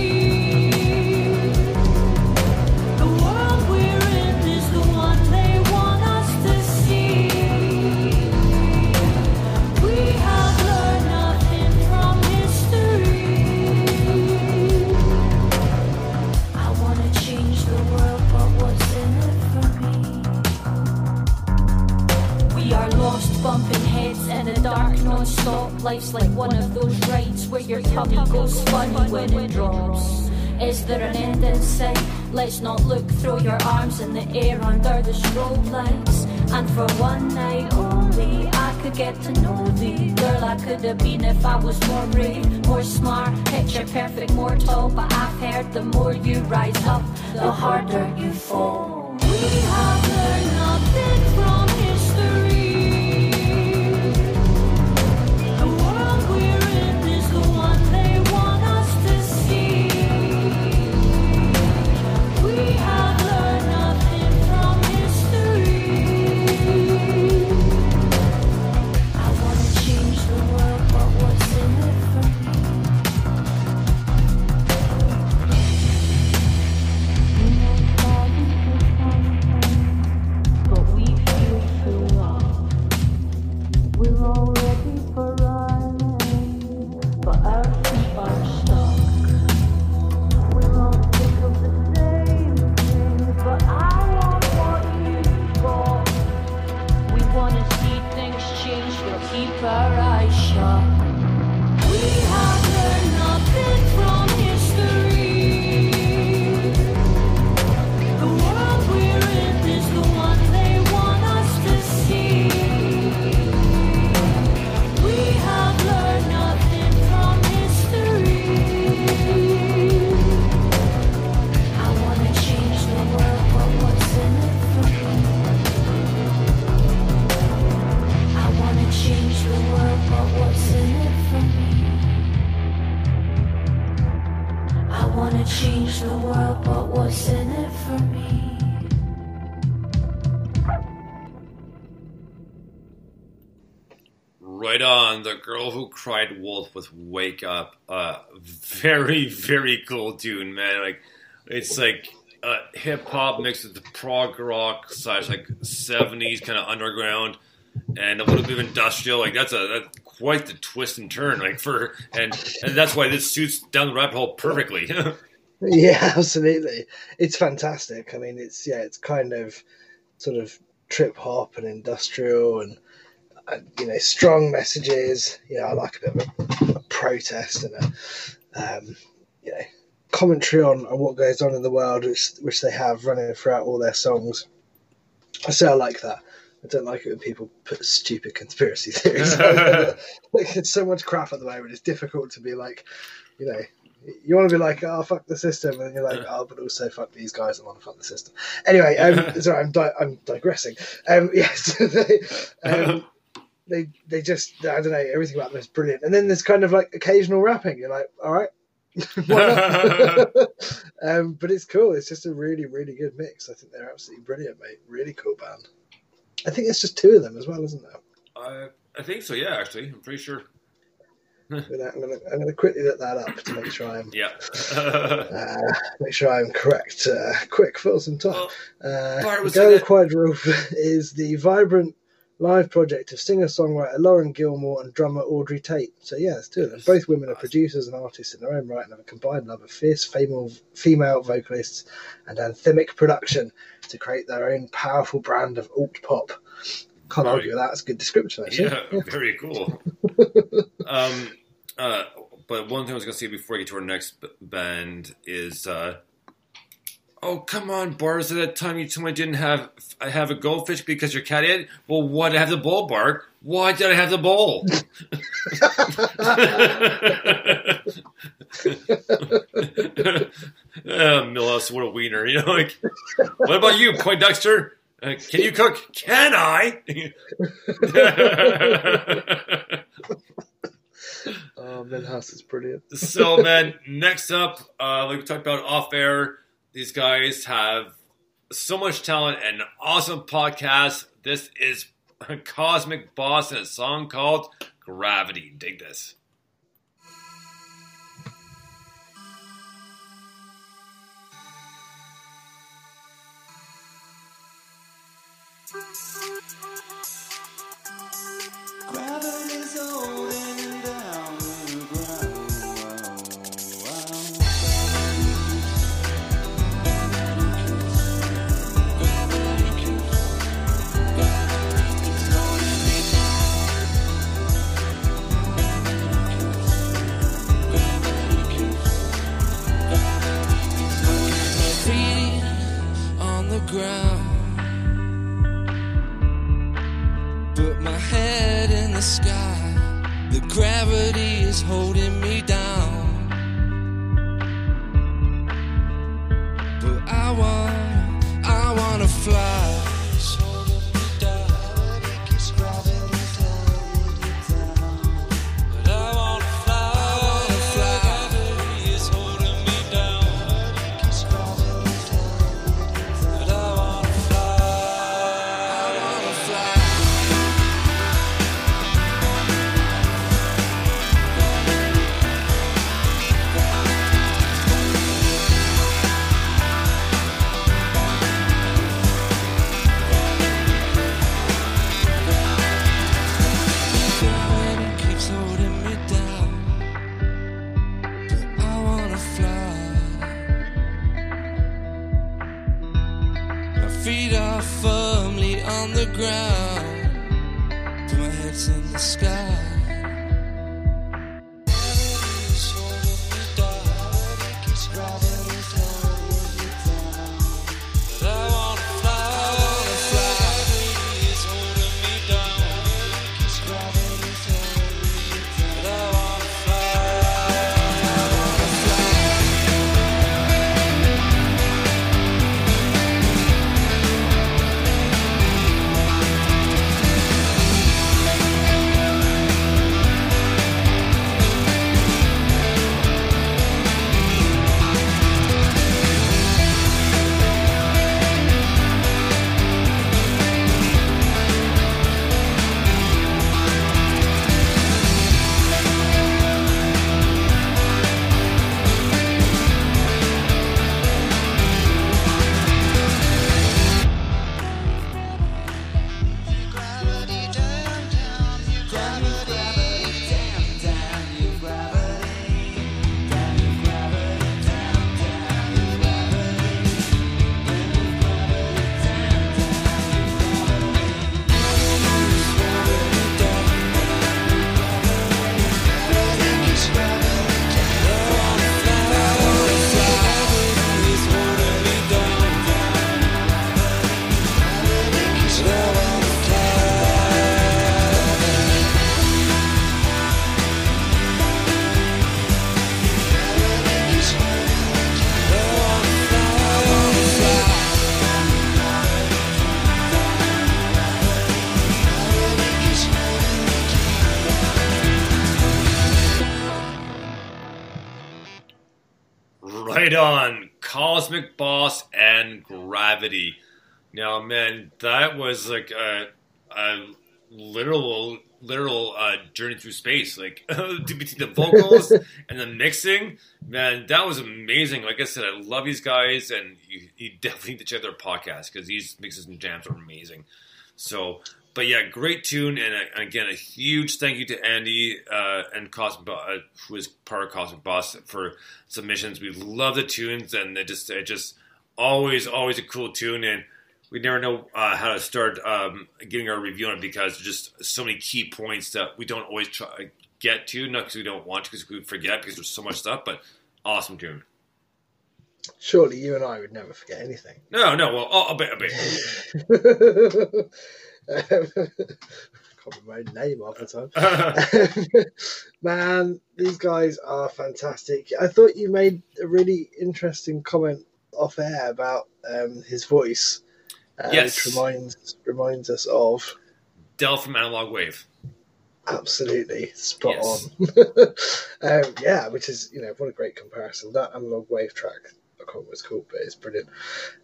Non-stop. Life's like one of those rides where your tummy goes funny when it drops. Is there an end in sight? Let's not look. Throw your arms in the air under the strobe lights. And for one night only, I could get to know thee. Girl, I could have been if I was more brave, more smart, picture perfect, more tall. But I've heard the more you rise up, the harder you fall. We have learned nothing from Cried Wolf with Wake Up. Uh, very, very cool tune, man. Like, it's like uh, hip hop mixed with the prog rock slash like 70s kind of underground and a little bit of industrial. Like, that's a that's quite the twist and turn. Like, for, and, and that's why this suits down the rabbit hole perfectly. Yeah, absolutely. It's fantastic. I mean, it's yeah, it's kind of sort of trip hop and industrial and you know strong messages. You know, I like a bit of a, a protest and a um, you know commentary on, on what goes on in the world, which which they have running throughout all their songs. I say I like that. I don't like it when people put stupid conspiracy theories. like, it's so much crap at the moment. It's difficult to be like, you know, you want to be like, oh, fuck the system, and you're like, oh, but also fuck these guys that want to fuck the system. Anyway, um, sorry, I'm di- I'm digressing. Um, yes, um, they they just I don't know everything about them is brilliant, and then there's kind of like occasional rapping. You're like, all right. Um, but it's cool. It's just a really, really good mix. I think they're absolutely brilliant, mate. Really cool band. I think it's just two of them as well, isn't there? I, I think so, yeah, actually. I'm pretty sure. I'm gonna, I'm gonna, I'm gonna quickly look that up to make sure I'm Yeah. uh, make sure I'm correct. Uh, quick, fill some time. Well, Uh, Bart was Girl saying that- Quadroof is the vibrant live project of singer-songwriter Lauren Gilmore and drummer Audrey Tate. So yeah, it's two of them. Both women are producers and artists in their own right and have a combined love of fierce female, female vocalists and anthemic production to create their own powerful brand of alt pop. Can't argue with that. It's a good description, actually. Yeah, very cool. um, uh, but one thing I was gonna say before I get to our next band is, uh, oh come on, Bart! At that time you told me I didn't have I have a goldfish because your cat ate. it? Well, why did I have the bowl, Bart? Why did I have the bowl? uh, Milhouse, what a wiener! You know, like, what about you, Poindexter? Uh, can you cook? Can I? Oh, Milhouse is brilliant. so man, next up, uh, like we talked about off air, these guys have so much talent and awesome podcast. This is Cosmic Boss and a song called Gravity. Dig this. Head in the sky. The gravity is holding me down. But I want, I wanna fly. Feet are firmly on the ground, but my head's in the sky. Journey through space. Like between the vocals and the mixing, man, that was amazing. Like I said, I love these guys, and you, you definitely need to check their podcast because these mixes and jams are amazing. So, but yeah, great tune, and, uh, and again, a huge thank you to Andy uh, and Cosmic, uh, who is part of Cosmic Boss, for submissions. We love the tunes, and it just, it just always, always a cool tune, and we never know uh, how to start um, giving our review on it because just so many key points that we don't always try, get to, not because we don't want to, because we forget because there's so much stuff. But awesome tune. Surely you and I would never forget anything. No, no, well, oh, a bit, a bit. um, can't remember my own name half the time. Man, these guys are fantastic. I thought you made a really interesting comment off air about um, his voice, uh, Yes. which reminds reminds us of Dell from Analog Wave. absolutely spot Yes. on. um, yeah, which is you know what a great comparison. That analog wave track, I can't remember what it's called, but it's brilliant.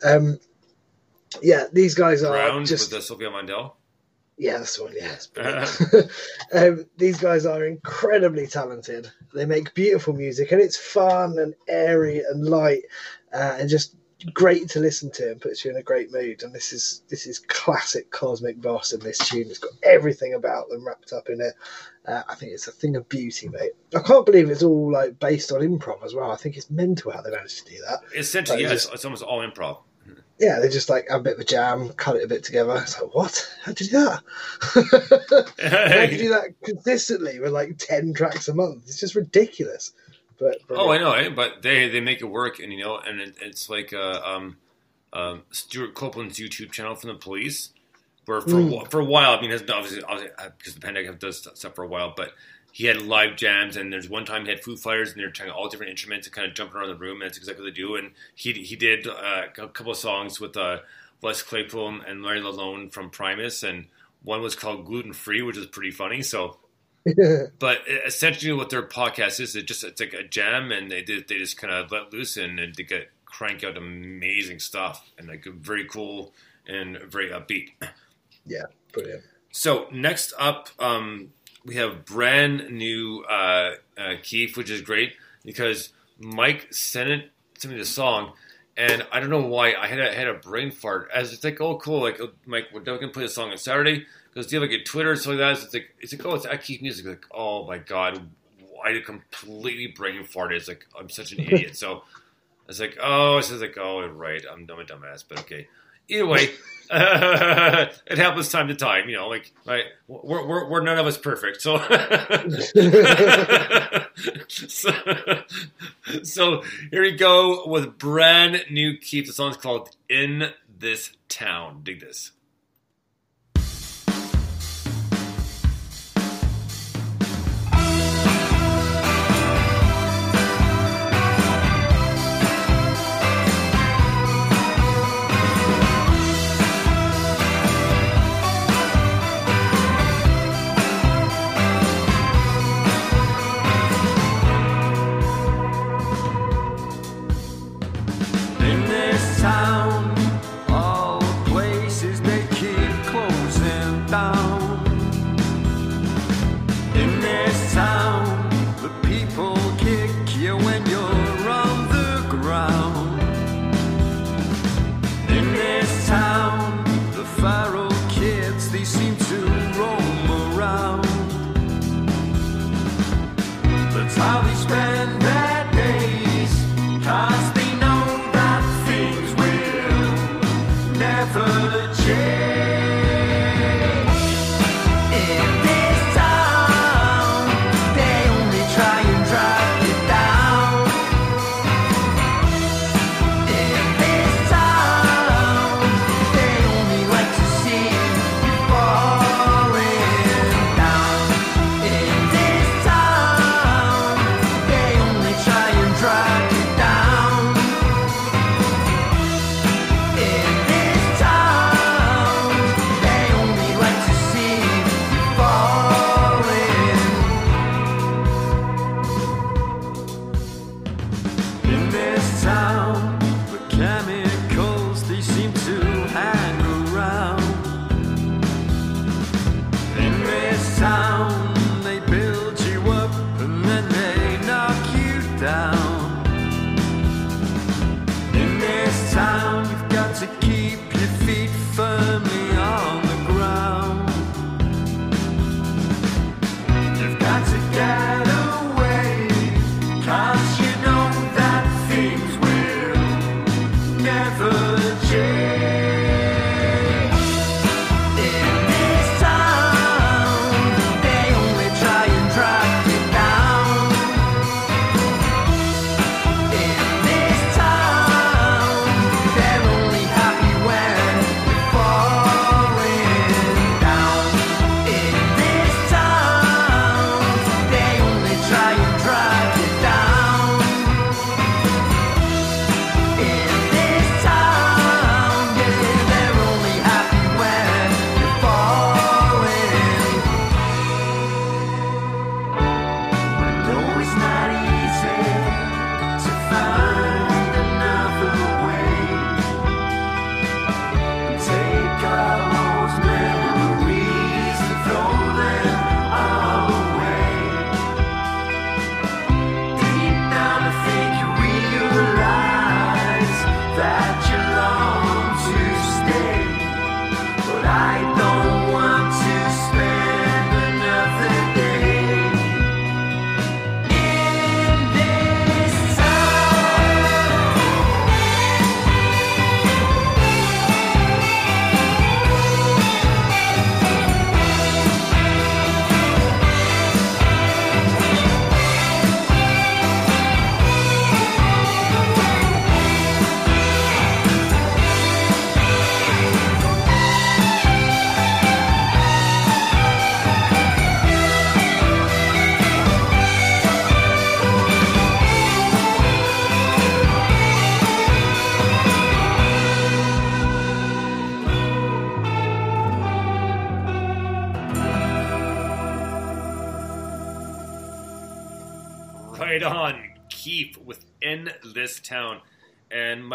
Um, yeah, these guys are Round just with the Sophia Mondell. Yeah, that's one. Yeah, um, these guys are incredibly talented. They make beautiful music, and it's fun and airy and light, uh, and just great to listen to, and puts you in a great mood. And this is this is classic Cosmic Boss in this tune. It's got everything about them wrapped up in it. Uh, I think it's a thing of beauty, mate. I can't believe it's all like based on improv as well. I think it's mental how they managed to do that. Essentially, Like yeah, it's, just- it's almost all improv. Yeah, they just like have a bit of a jam, cut it a bit together. It's like, what? How'd you do that? How do you do that consistently with like ten tracks a month? It's just ridiculous. Oh, I know, but they they make it work, and you know, and it, it's like uh, um, um, Stewart Copeland's YouTube channel from the police, where for a Mm. for a while, I mean, has obviously, obviously uh, because the pandemic does stuff for a while, but he had live jams, and there's one time he had Foo Fighters, and they're trying all different instruments and kind of jumping around the room, and that's exactly what they do. And he he did uh, a couple of songs with uh, Les Claypool and Larry LaLonde from Primus, and one was called Gluten Free, which is pretty funny. So but essentially what their podcast is it just it's like a jam and they did they just kind of let loose and, and they get crank out amazing stuff and like very cool and very upbeat. Yeah, brilliant. so next up um, we have brand new uh, uh, Keith which is great because Mike sent it to me the song and I don't know why I had a, had a brain fart. As it's like oh cool like oh, Mike we're definitely gonna play the song on Saturday because do you like a Twitter or something like that it's like it's like oh it's at Music like oh my god I completely brain farted it's like I'm such an idiot so it's like oh it's just like oh right I'm dumb a dumbass but okay either way it happens time to time you know like right we're, we're, we're none of us perfect so so, so here we go with brand new Keith. The song's called In This Town. Dig this.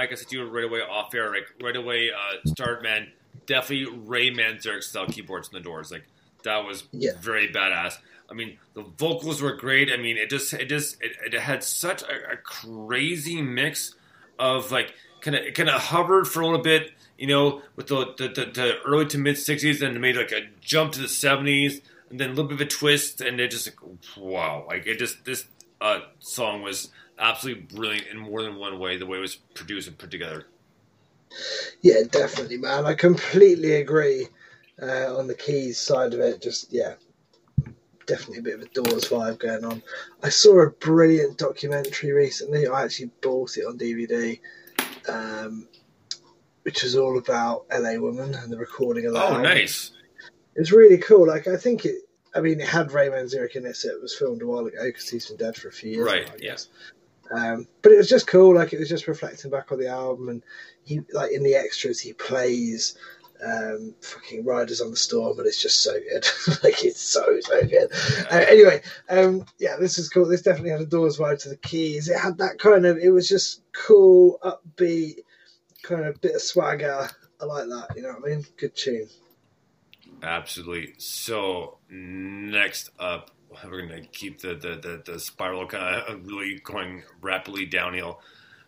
Mike, I said to you right away off air, like right away, uh, start man, definitely Ray Manzarek style keyboards in the doors. Like that was Yeah. very badass. I mean, the vocals were great. I mean, it just, it just, it, it had such a, a crazy mix of like kind of, kind of hovered for a little bit, you know, with the the, the, the early to mid '60s, and made like a jump to the '70s, and then a little bit of a twist, and it just, like, wow, like it just, this uh, song was absolutely brilliant in more than one way. The way it was produced and put together. Yeah, definitely, man. I completely agree uh, on the keys side of it. Just yeah, definitely a bit of a Doors vibe going on. I saw a brilliant documentary recently. I actually bought it on DVD, um, which was all about LA Woman and the recording of that. Oh, album. nice. It was really cool. Like I think it. I mean, it had Ray Manzarek in it. So it was filmed a while ago because he's been dead for a few years. Right, I yeah. Um, but it was just cool. Like it was just reflecting back on the album, and he like in the extras he plays um, fucking Riders on the Storm, and it's just so good. like it's so so good. Uh, anyway, um, yeah, this is cool. This definitely had a Doors vibe to the keys. It had that kind of. It was just cool, upbeat, kind of bit of swagger. I like that. You know what I mean? Good tune. Absolutely. So next up, we're going to keep the, the, the, the spiral kind of uh, really going rapidly downhill.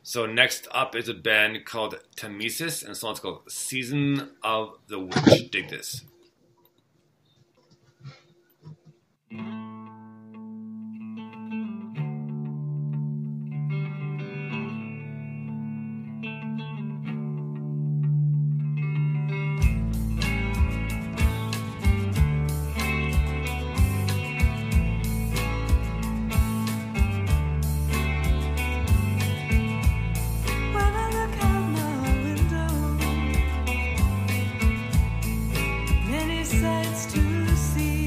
So next up is a band called Tamesis, and the song's called "Season of the Witch." Dig this. Sights to see.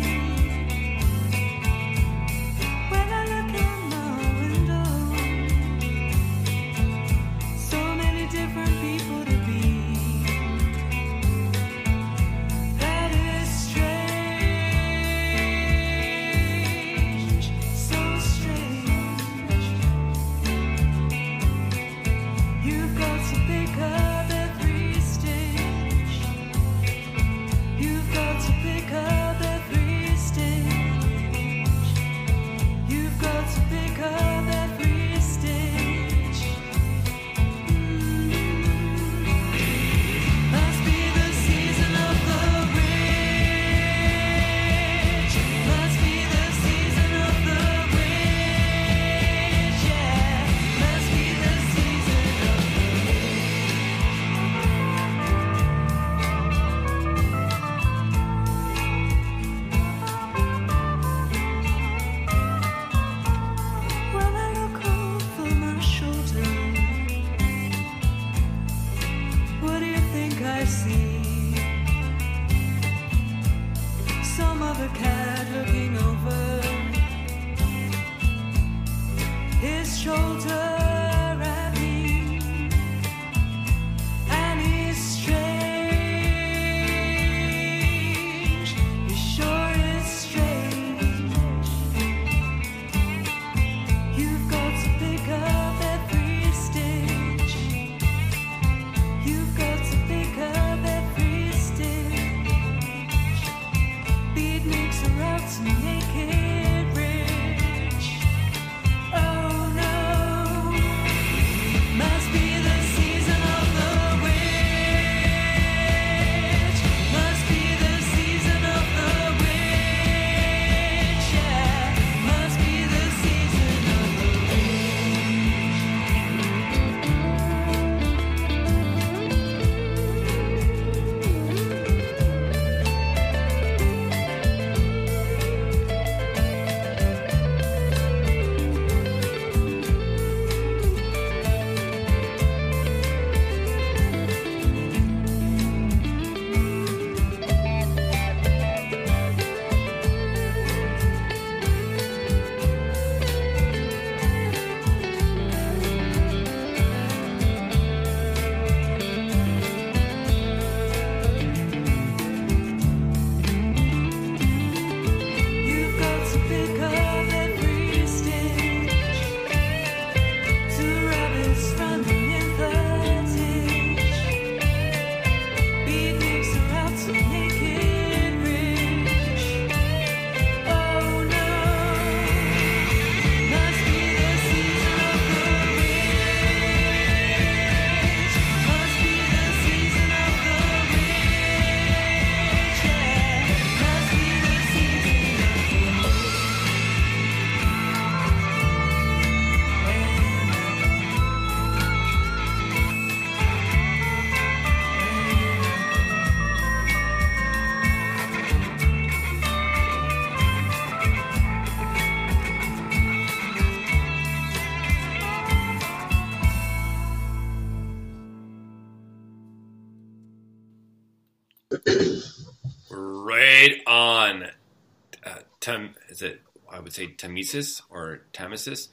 I would say Tamesis or Tamesis.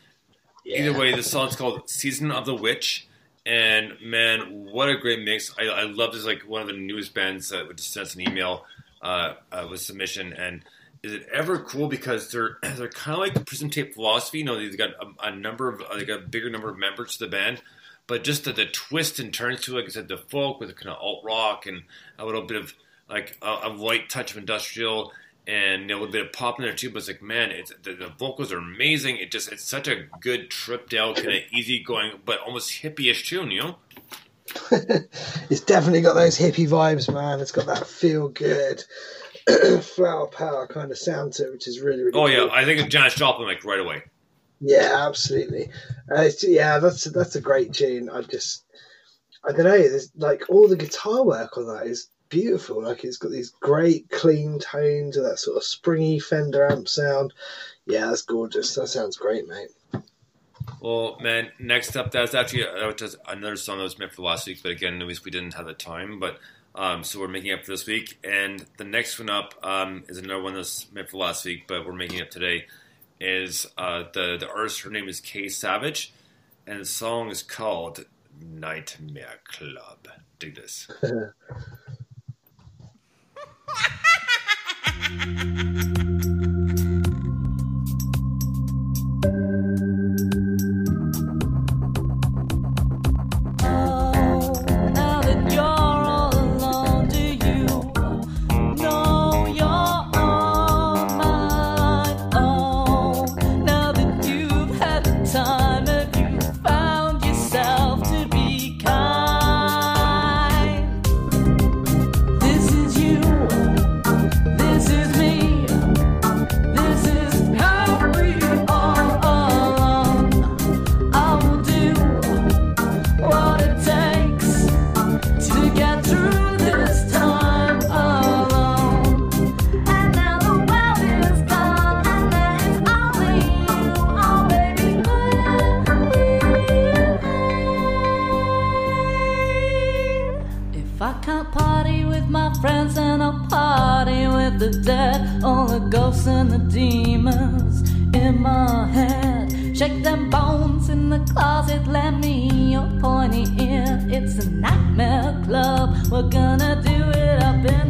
Either way, the song's called "Season of the Witch," and man, what a great mix! I, I love this. Like one of the newest bands that would just send us an email uh, uh, with submission. And is it ever cool because they're they're kind of like the Prism Tape Philosophy? You know, they've got a, a number of got a bigger number of members to the band, but just the, the twist and turns to, like I said, the folk with kind of alt rock and a little bit of like a, a light touch of industrial and bit of pop in there too. But it's like, man, it's the, the vocals are amazing. It just it's such a good tripped out, kind of easy going, but almost hippie-ish tune, you know? it's definitely got those hippie vibes, man. It's got that feel good flower power kind of sound to it, which is really, really Oh yeah, cool. I think of Janis Joplin like right away. Yeah, absolutely. Uh, yeah, that's that's a great tune. I just, I don't know. There's like all the guitar work on that is beautiful. Like it's got these great clean tones and that sort of springy Fender amp sound. Yeah, that's gorgeous. That sounds great, mate. Well, man, next up, that's actually that was another song that was meant for last week, but again, at least we didn't have the time. But um, so we're making up for this week, and the next one up um, is another one that's meant for last week, but we're making up today. Is uh, the the artist? Her name is Kay Savage, and the song is called Nightmare Club. Dig this. the dead, all the ghosts and the demons in my head. Shake them bones in the closet, lend me your pointy ear. It's a nightmare club, we're gonna do it up in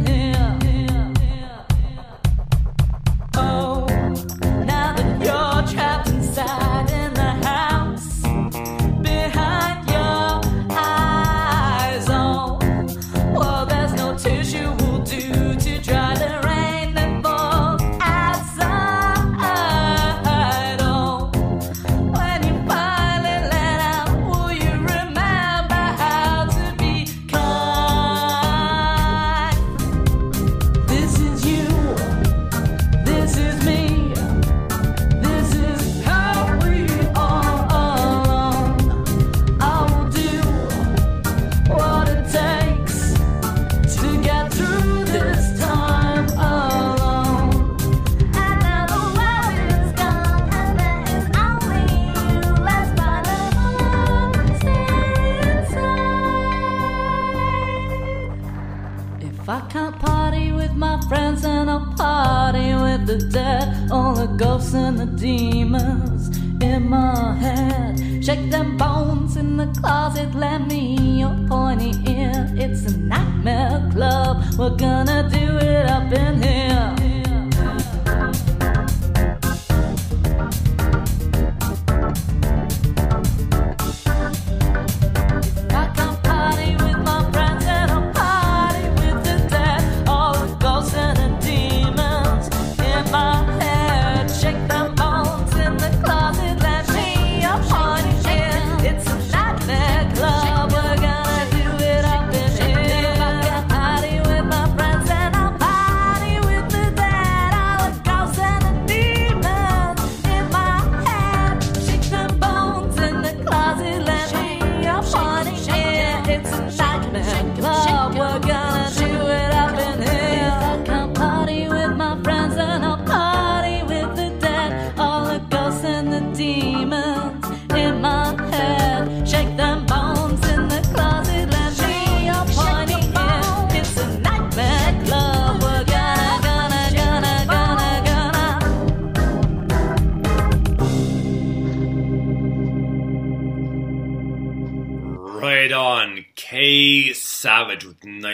gonna do it up in here.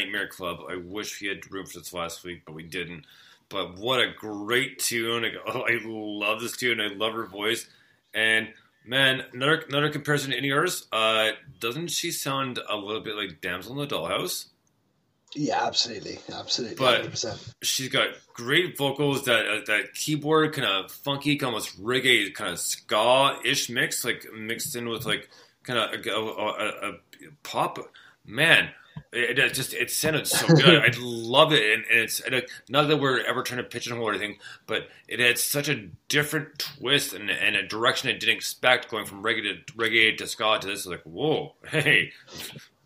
Nightmare Club. I wish we had room for this last week, but we didn't. But what a great tune. I, oh, I love this tune. I love her voice. And man, another another comparison to any others. Uh, doesn't she sound a little bit like Damsel in the Dollhouse? Yeah, absolutely, absolutely, But- hundred percent. She's got great vocals. That uh, that keyboard kind of funky, almost reggae, kind of ska ish mix, like mixed in with like kind of a, a, a, a pop. Man, it, it just it sounded so good. I love it, and, and it's and like, not that we're ever trying to pigeonhole or anything, but it had such a different twist and, and a direction I didn't expect, going from reggae to reggae to ska to this. Like, whoa, hey,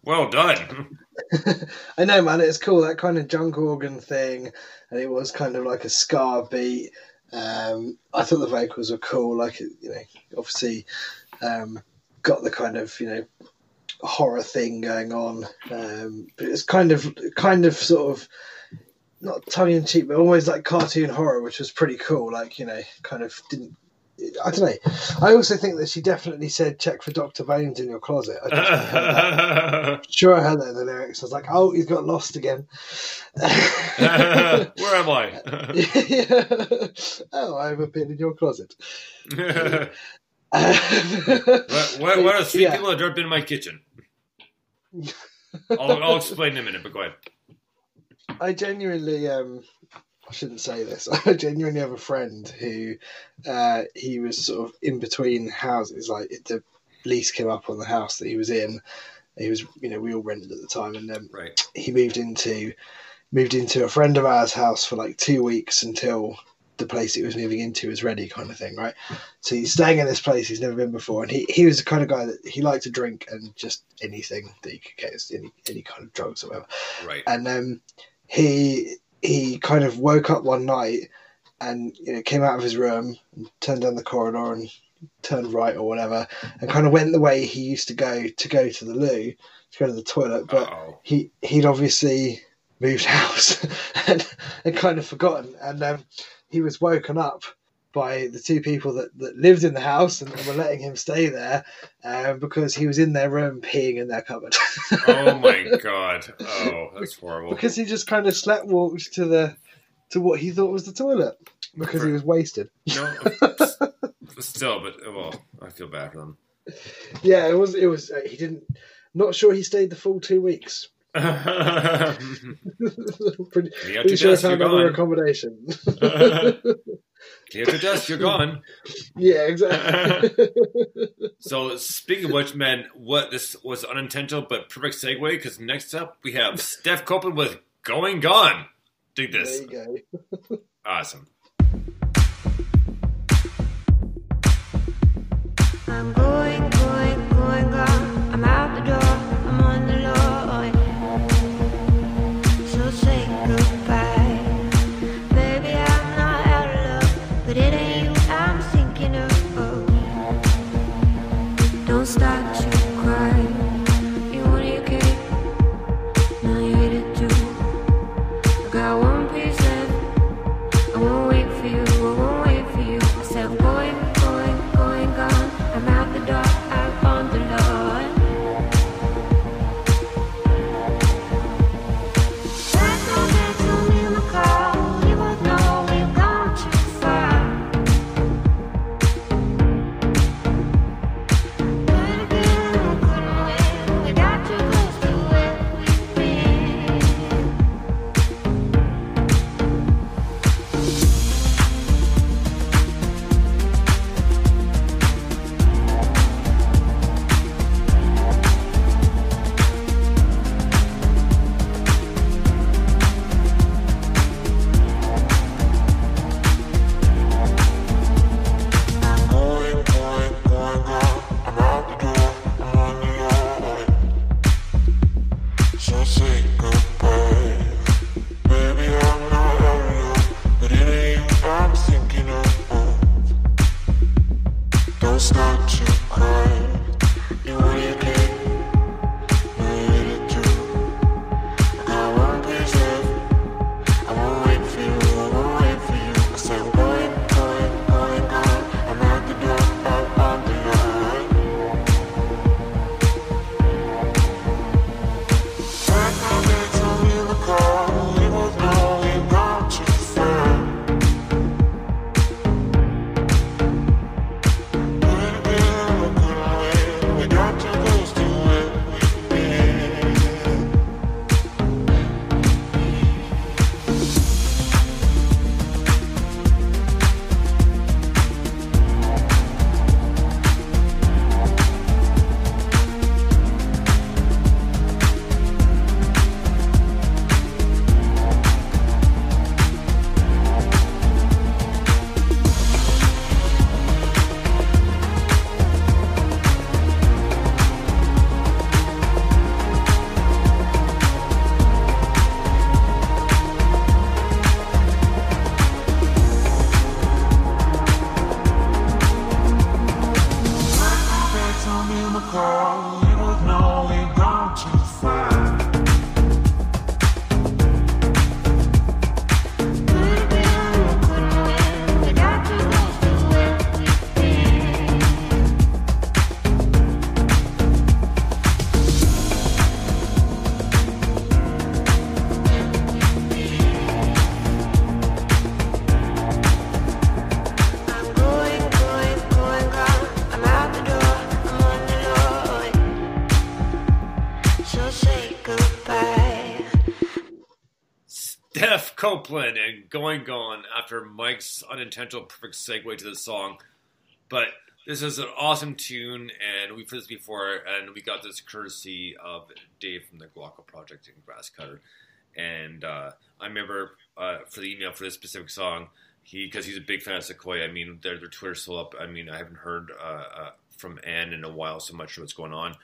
well done. I know, man. It's cool that kind of junk organ thing, and it was kind of like a ska beat. Um, I thought the vocals were cool. Like, you know, obviously um, got the kind of you know horror thing going on, um, but it's kind of kind of sort of not tongue in cheek, but always like cartoon horror, which was pretty cool. Like, you know, kind of didn't. I don't know. I also think that she definitely said, "Check for Doctor Bones in your closet." I definitely heard that. Sure, I heard that in the lyrics. I was like, "Oh, he's got lost again." Where am I? oh, I've appeared in your closet. What, what, what, are three yeah. people that been in my kitchen? I'll, I'll explain in a minute, but go ahead. I genuinely, um, I shouldn't say this. I genuinely have a friend who, uh, he was sort of in between houses. Like the lease came up on the house that he was in. He was, you know, we all rented at the time, and um, Right. he moved into moved into a friend of ours' house for like two weeks until the place he was moving into was ready, kind of thing, right? So he's staying in this place he's never been before, and he, he was the kind of guy that he liked to drink and just anything that he could get, any any kind of drugs or whatever. Right. And um, he he kind of woke up one night and you know came out of his room and turned down the corridor and turned right or whatever and kind of went the way he used to go to go to the loo to go to the toilet but Uh-oh. he he'd obviously moved house and, and kind of forgotten and um, he was woken up by the two people that, that lived in the house and, were letting him stay there um, because he was in their room peeing in their cupboard Oh my god. Oh, that's horrible. because he just kind of slept walked to the to what he thought was the toilet because he was wasted No, still, but well, I feel bad for them. yeah it was it was uh, he didn't not sure he stayed the full two weeks pretty, Clear pretty to sure I death, you're found other gone. accommodation Clear to death, you're gone. yeah exactly So, speaking of which, man, what this was unintentional but perfect segue because next up we have Steph Copeland with "Going Gone." Dig there this, you go awesome. I'm going, going, Steph Copeland and Going Gone after Mike's unintentional perfect segue to the song. But this is an awesome tune, and we've heard this before, and we got this courtesy of Dave from the Guaco Project in Grasscutter. And uh, I remember uh, for the email for this specific song, he because he's a big fan of Sequoia. I mean, their their Twitter's still up. I mean, I haven't heard uh, uh, from Ann in a while, so much of what's going on.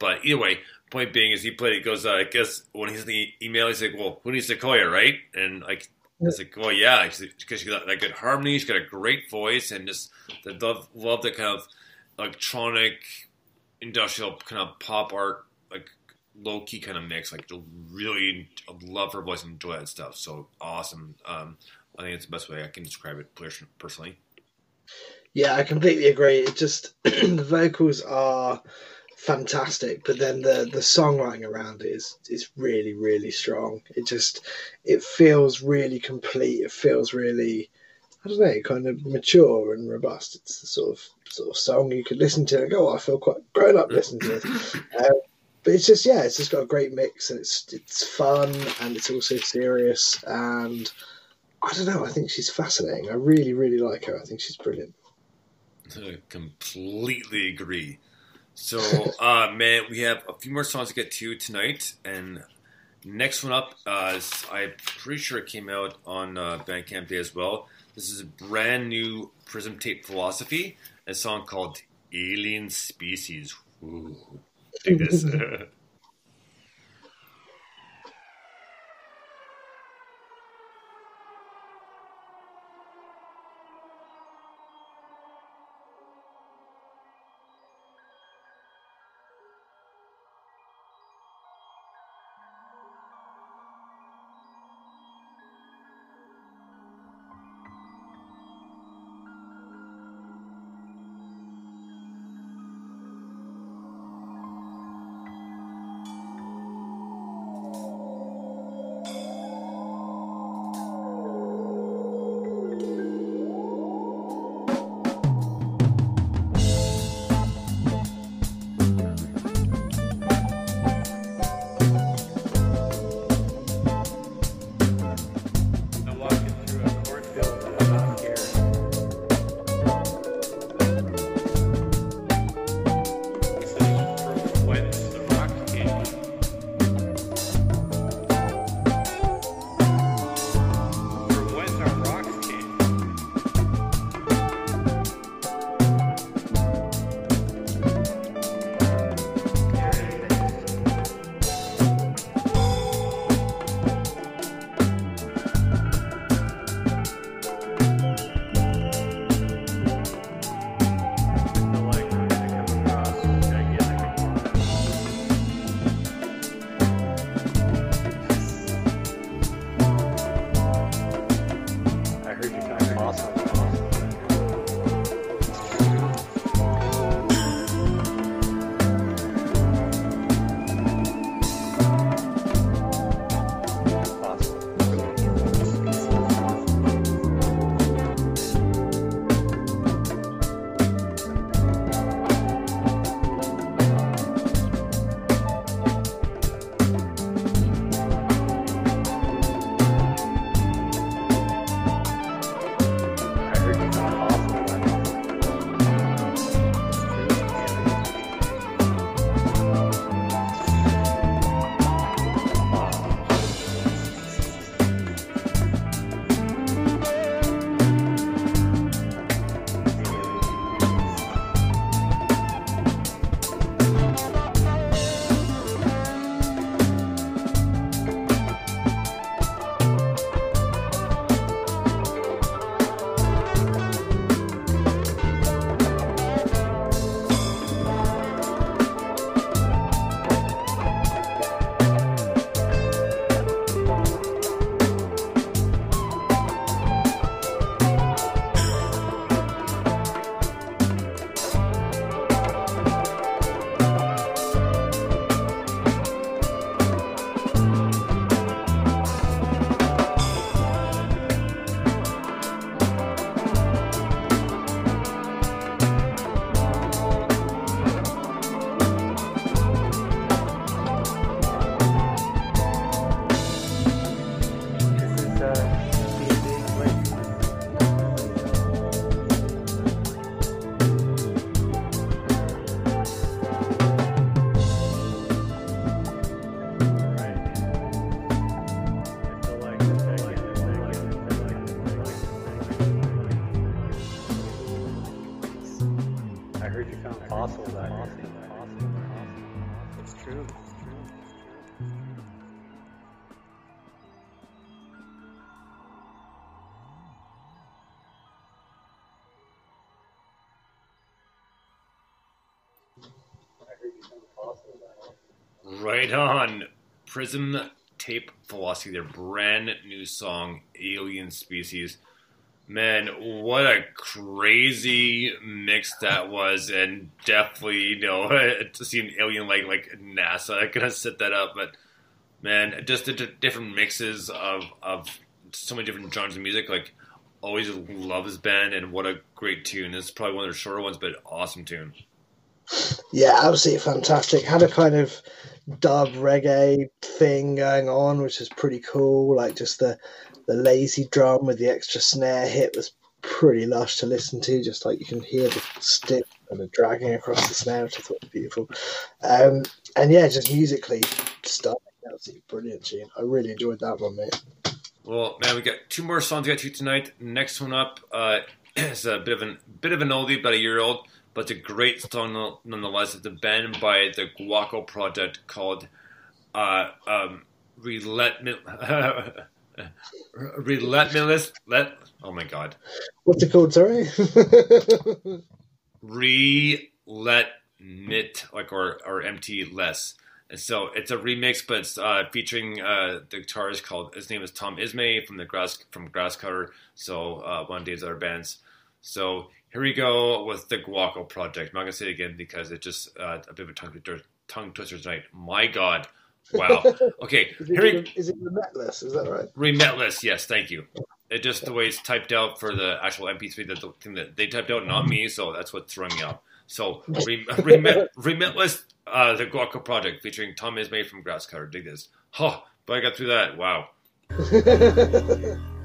But either way, point being is he played. He goes, uh, I guess when he's in the email, he's like, "Well, who needs Sequoia, right?" And like, it's like, "Well, yeah," because she got that good harmony. She's got a great voice, and just the love, love the kind of electronic, industrial kind of pop art, like low key kind of mix. Like, really love her voice and enjoy that stuff. So awesome. Um, I think it's the best way I can describe it personally. Yeah, I completely agree. It just the vocals are fantastic, but then the the songwriting around it is is really really strong. It just it feels really complete. It feels really I don't know, kind of mature and robust. It's the sort of sort of song you could listen to and go, oh, I feel quite grown up listening to it. Uh, but it's just yeah, it's just got a great mix and it's it's fun and it's also serious and I don't know. I think she's fascinating. I really really like her. I think she's brilliant. I completely agree. So, uh, man, we have a few more songs to get to tonight, and next one up, uh, is, I'm pretty sure it came out on uh, Bandcamp Day as well. This is a brand new Prism Tape Philosophy, a song called Alien Species. Ooh, dig this. Prism Tape Velocity, their brand new song, Alien Species. Man, what a crazy mix that was, and definitely, you know, to see an alien like like NASA gonna set that up. But man, just the d- different mixes of of so many different genres of music. Like, always love this band, and what a great tune! This is probably one of their shorter ones, but awesome tune. Yeah, absolutely fantastic. Had a kind of dub reggae thing going on, which was pretty cool. Like just the the lazy drum with the extra snare hit was pretty lush to listen to. Just like you can hear the stick and the dragging across the snare, which I thought was beautiful. Um, and yeah, just musically stunning. Absolutely brilliant tune. I really enjoyed that one, mate. Well, man, we got two more songs to get to tonight. Next one up uh, is a bit of an bit of an oldie, about a year old, but it's a great song nonetheless. It's a band by the Guaco Project called uh, um, Relentless. Relentless. Let. Oh my God. What's it called? Sorry. Relet like or or empty less. And so it's a remix, but it's uh, featuring uh, the guitarist called his name is Tom Ismay from the grass from Grasscutter. So uh, one of Dave's other bands. So here we go with the Guaco project. I'm not gonna say it again because it's just uh, a bit of a tongue twister, tongue twister tonight. My God, wow. Okay, is, here we it, is it relentless? Is that right? Relentless, yes, thank you. It just the way it's typed out for the actual MP3, that the thing that they typed out, not me, so that's what's throwing me off. So, re, remit, Relentless, uh, the Guaco project featuring Tom Ismay from Grasscutter. Dig this. Oh, but I got through that. Wow.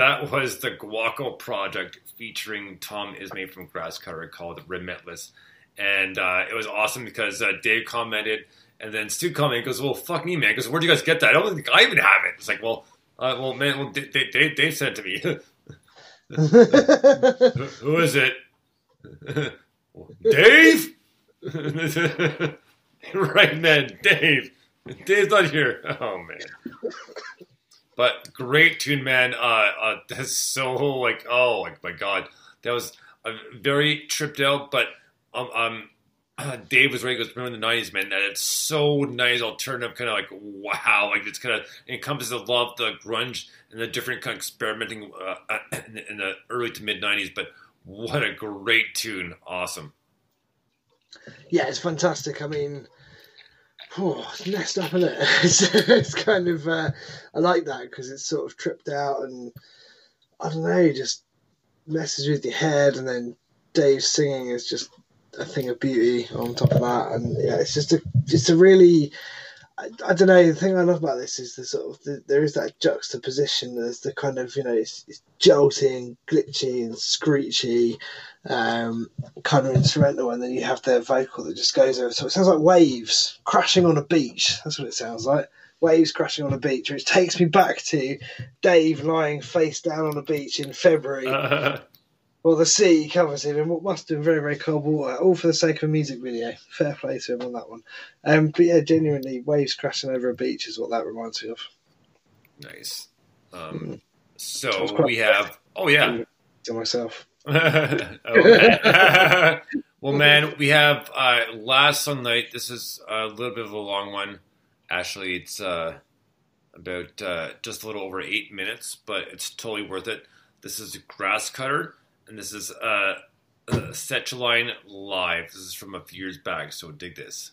That was the Guaco project featuring Tom Ismay from Grasscutter called Relentless. And uh, it was awesome because uh, Dave commented, and then Stu commented, goes, Well, fuck me, man. Because where'd you guys get that? I don't think I even have it. It's like, Well, uh, well, man, well, Dave, Dave, sent to me. Who is it? Dave? right, man, Dave. Dave's not here. Oh, man. But great tune, man. Uh, uh, that's so like, oh like my god, that was uh, very tripped out. But um, um, Dave was right. Goes, remember the nineties, man. That it's so nice, alternative, kind of like wow, like it's kind of encompasses a lot of the grunge and the different kind of experimenting uh, in, the, in the early to mid nineties. But what a great tune! Awesome. yeah, it's fantastic. I mean, oh, it's messed up, isn't it? It's, it's kind of, uh, I like that because it's sort of tripped out and I don't know, just messes with your head. And then Dave singing is just a thing of beauty on top of that. And yeah, it's just a, it's a really, I, I don't know. The thing I love about this is the sort of the, there is that juxtaposition. There's the kind of you know it's, it's jolting, glitchy, and screechy, um, kind of instrumental, and then you have the vocal that just goes over. So it sounds like waves crashing on a beach. That's what it sounds like. Waves crashing on a beach, which takes me back to Dave lying face down on a beach in February. Well, the sea covers him in what must have been very, very cold water, all for the sake of a music video. Fair play to him on that one. Um, but yeah, genuinely, waves crashing over a beach is what that reminds me of. Nice. Um, so we have. Oh yeah. To myself. Okay. well, man, we have uh, last Sunday. This is a little bit of a long one. Actually, it's uh, about uh, just a little over eight minutes, but it's totally worth it. This is Grass Cutter, and this is uh, uh, Setchaline Live. This is from a few years back, so dig this.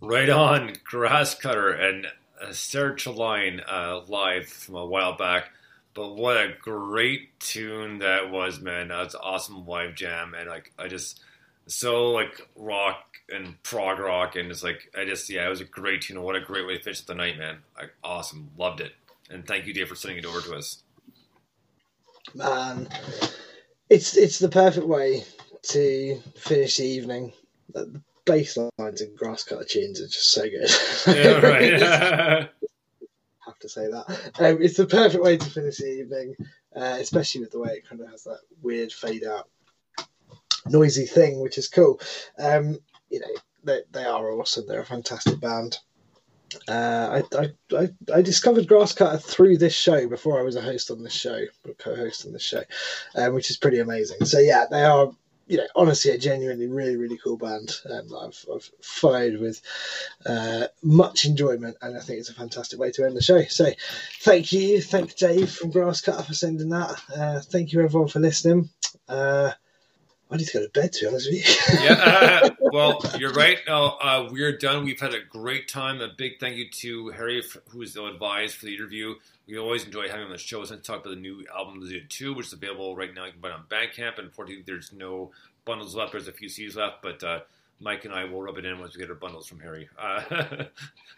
Right on, Grass Cutter and uh, Sarah Chaline uh, live from a while back. But what a great tune that was, man! That's awesome live jam, and like I just so like rock and prog rock, and it's like I just yeah, it was a great tune. What a great way to finish the night, man! Like awesome, loved it, and thank you, Dave, for sending it over to us. Man, it's it's the perfect way to finish the evening. The bass lines and grass cutter tunes are just so good. Yeah, right. have to say that. Um, it's the perfect way to finish the evening, uh, especially with the way it kind of has that weird fade out, noisy thing, which is cool. Um, you know, they, they are awesome. They're a fantastic band. Uh, I, I, I, I discovered Grasscutter through this show before I was a host on this show, co-host on this show, um, which is pretty amazing. So yeah, they are, you know, honestly a genuinely really really cool band um, that I've, I've followed with uh, much enjoyment, and I think it's a fantastic way to end the show. So thank you, thank Dave from Grasscutter for sending that. Uh, thank you everyone for listening. Uh, I need to go to bed to be honest with you. yeah. Uh, well, you're right. No, uh, we're done. We've had a great time. A big thank you to Harry, who was advised for the interview. We always enjoy having him on the show. Since talk about the new album, The Two, which is available right now. You can buy it on Bandcamp. And unfortunately, there's no bundles left. There's a few CDs left, but uh, Mike and I will rub it in once we get our bundles from Harry. Uh,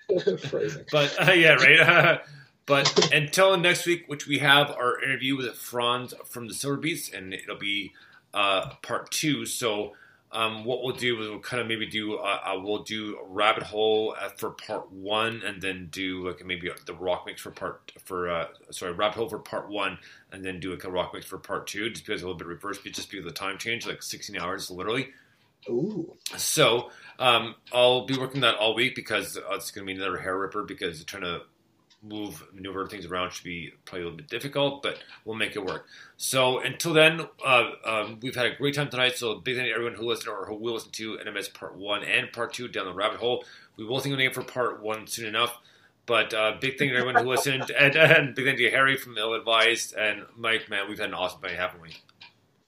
but uh, yeah, right. but until next week, which we have our interview with Franz from the Silver Beats, and it'll be uh, part two. So um, what we'll do is we'll kind of maybe do uh, uh, we'll do Rabbit Hole uh, for part one, and then do like maybe the Rock Mix for part for uh, sorry Rabbit Hole for part one, and then do like a Rock Mix for part two, just because a little bit reverse, but just because of the time change, like 16 hours literally. Ooh. So um, I'll be working that all week because uh, it's going to be another hair ripper because I'm trying to move maneuver things around should be probably a little bit difficult, but we'll make it work. So until then, uh, um, we've had a great time tonight. So big thank you to everyone who listened or who will listen to NMS Part One and Part Two down the rabbit hole. We will think of a name for Part One soon enough. But uh, big thank you to everyone who listened, and, and big thank you to Harry from Ill Advised and Mike. Man, we've had an awesome night, haven't we?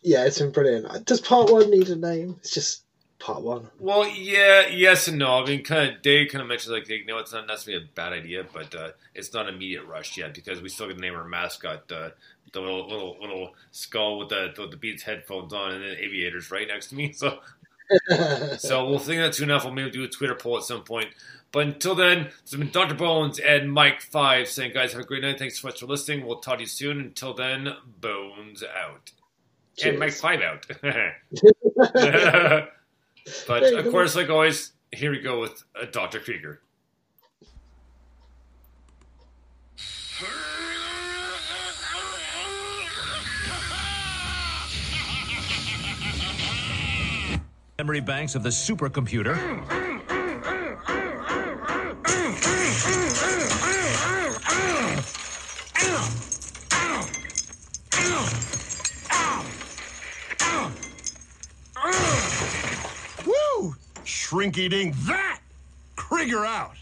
Yeah, it's been brilliant. Does part one need a name? It's just part one. Well, yeah, yes and no. I mean, kind of, Dave kind of mentioned like, you know, it's not necessarily a bad idea, but uh, it's not an immediate rush yet because we still got to name our mascot, uh, the little little little skull with the with the Beats headphones on, and then aviators right next to me. So, so we'll think that soon enough. We'll maybe do a Twitter poll at some point. But until then, this has been Dr. Bones and Mike Five saying, guys, have a great night. Thanks so much for listening. We'll talk to you soon. Until then, Bones out. And Mike Five out. but There of course, like always, here we go with uh, Dr. Krieger. Memory banks of the supercomputer. Woo! Shrinky dink that! Krieger out!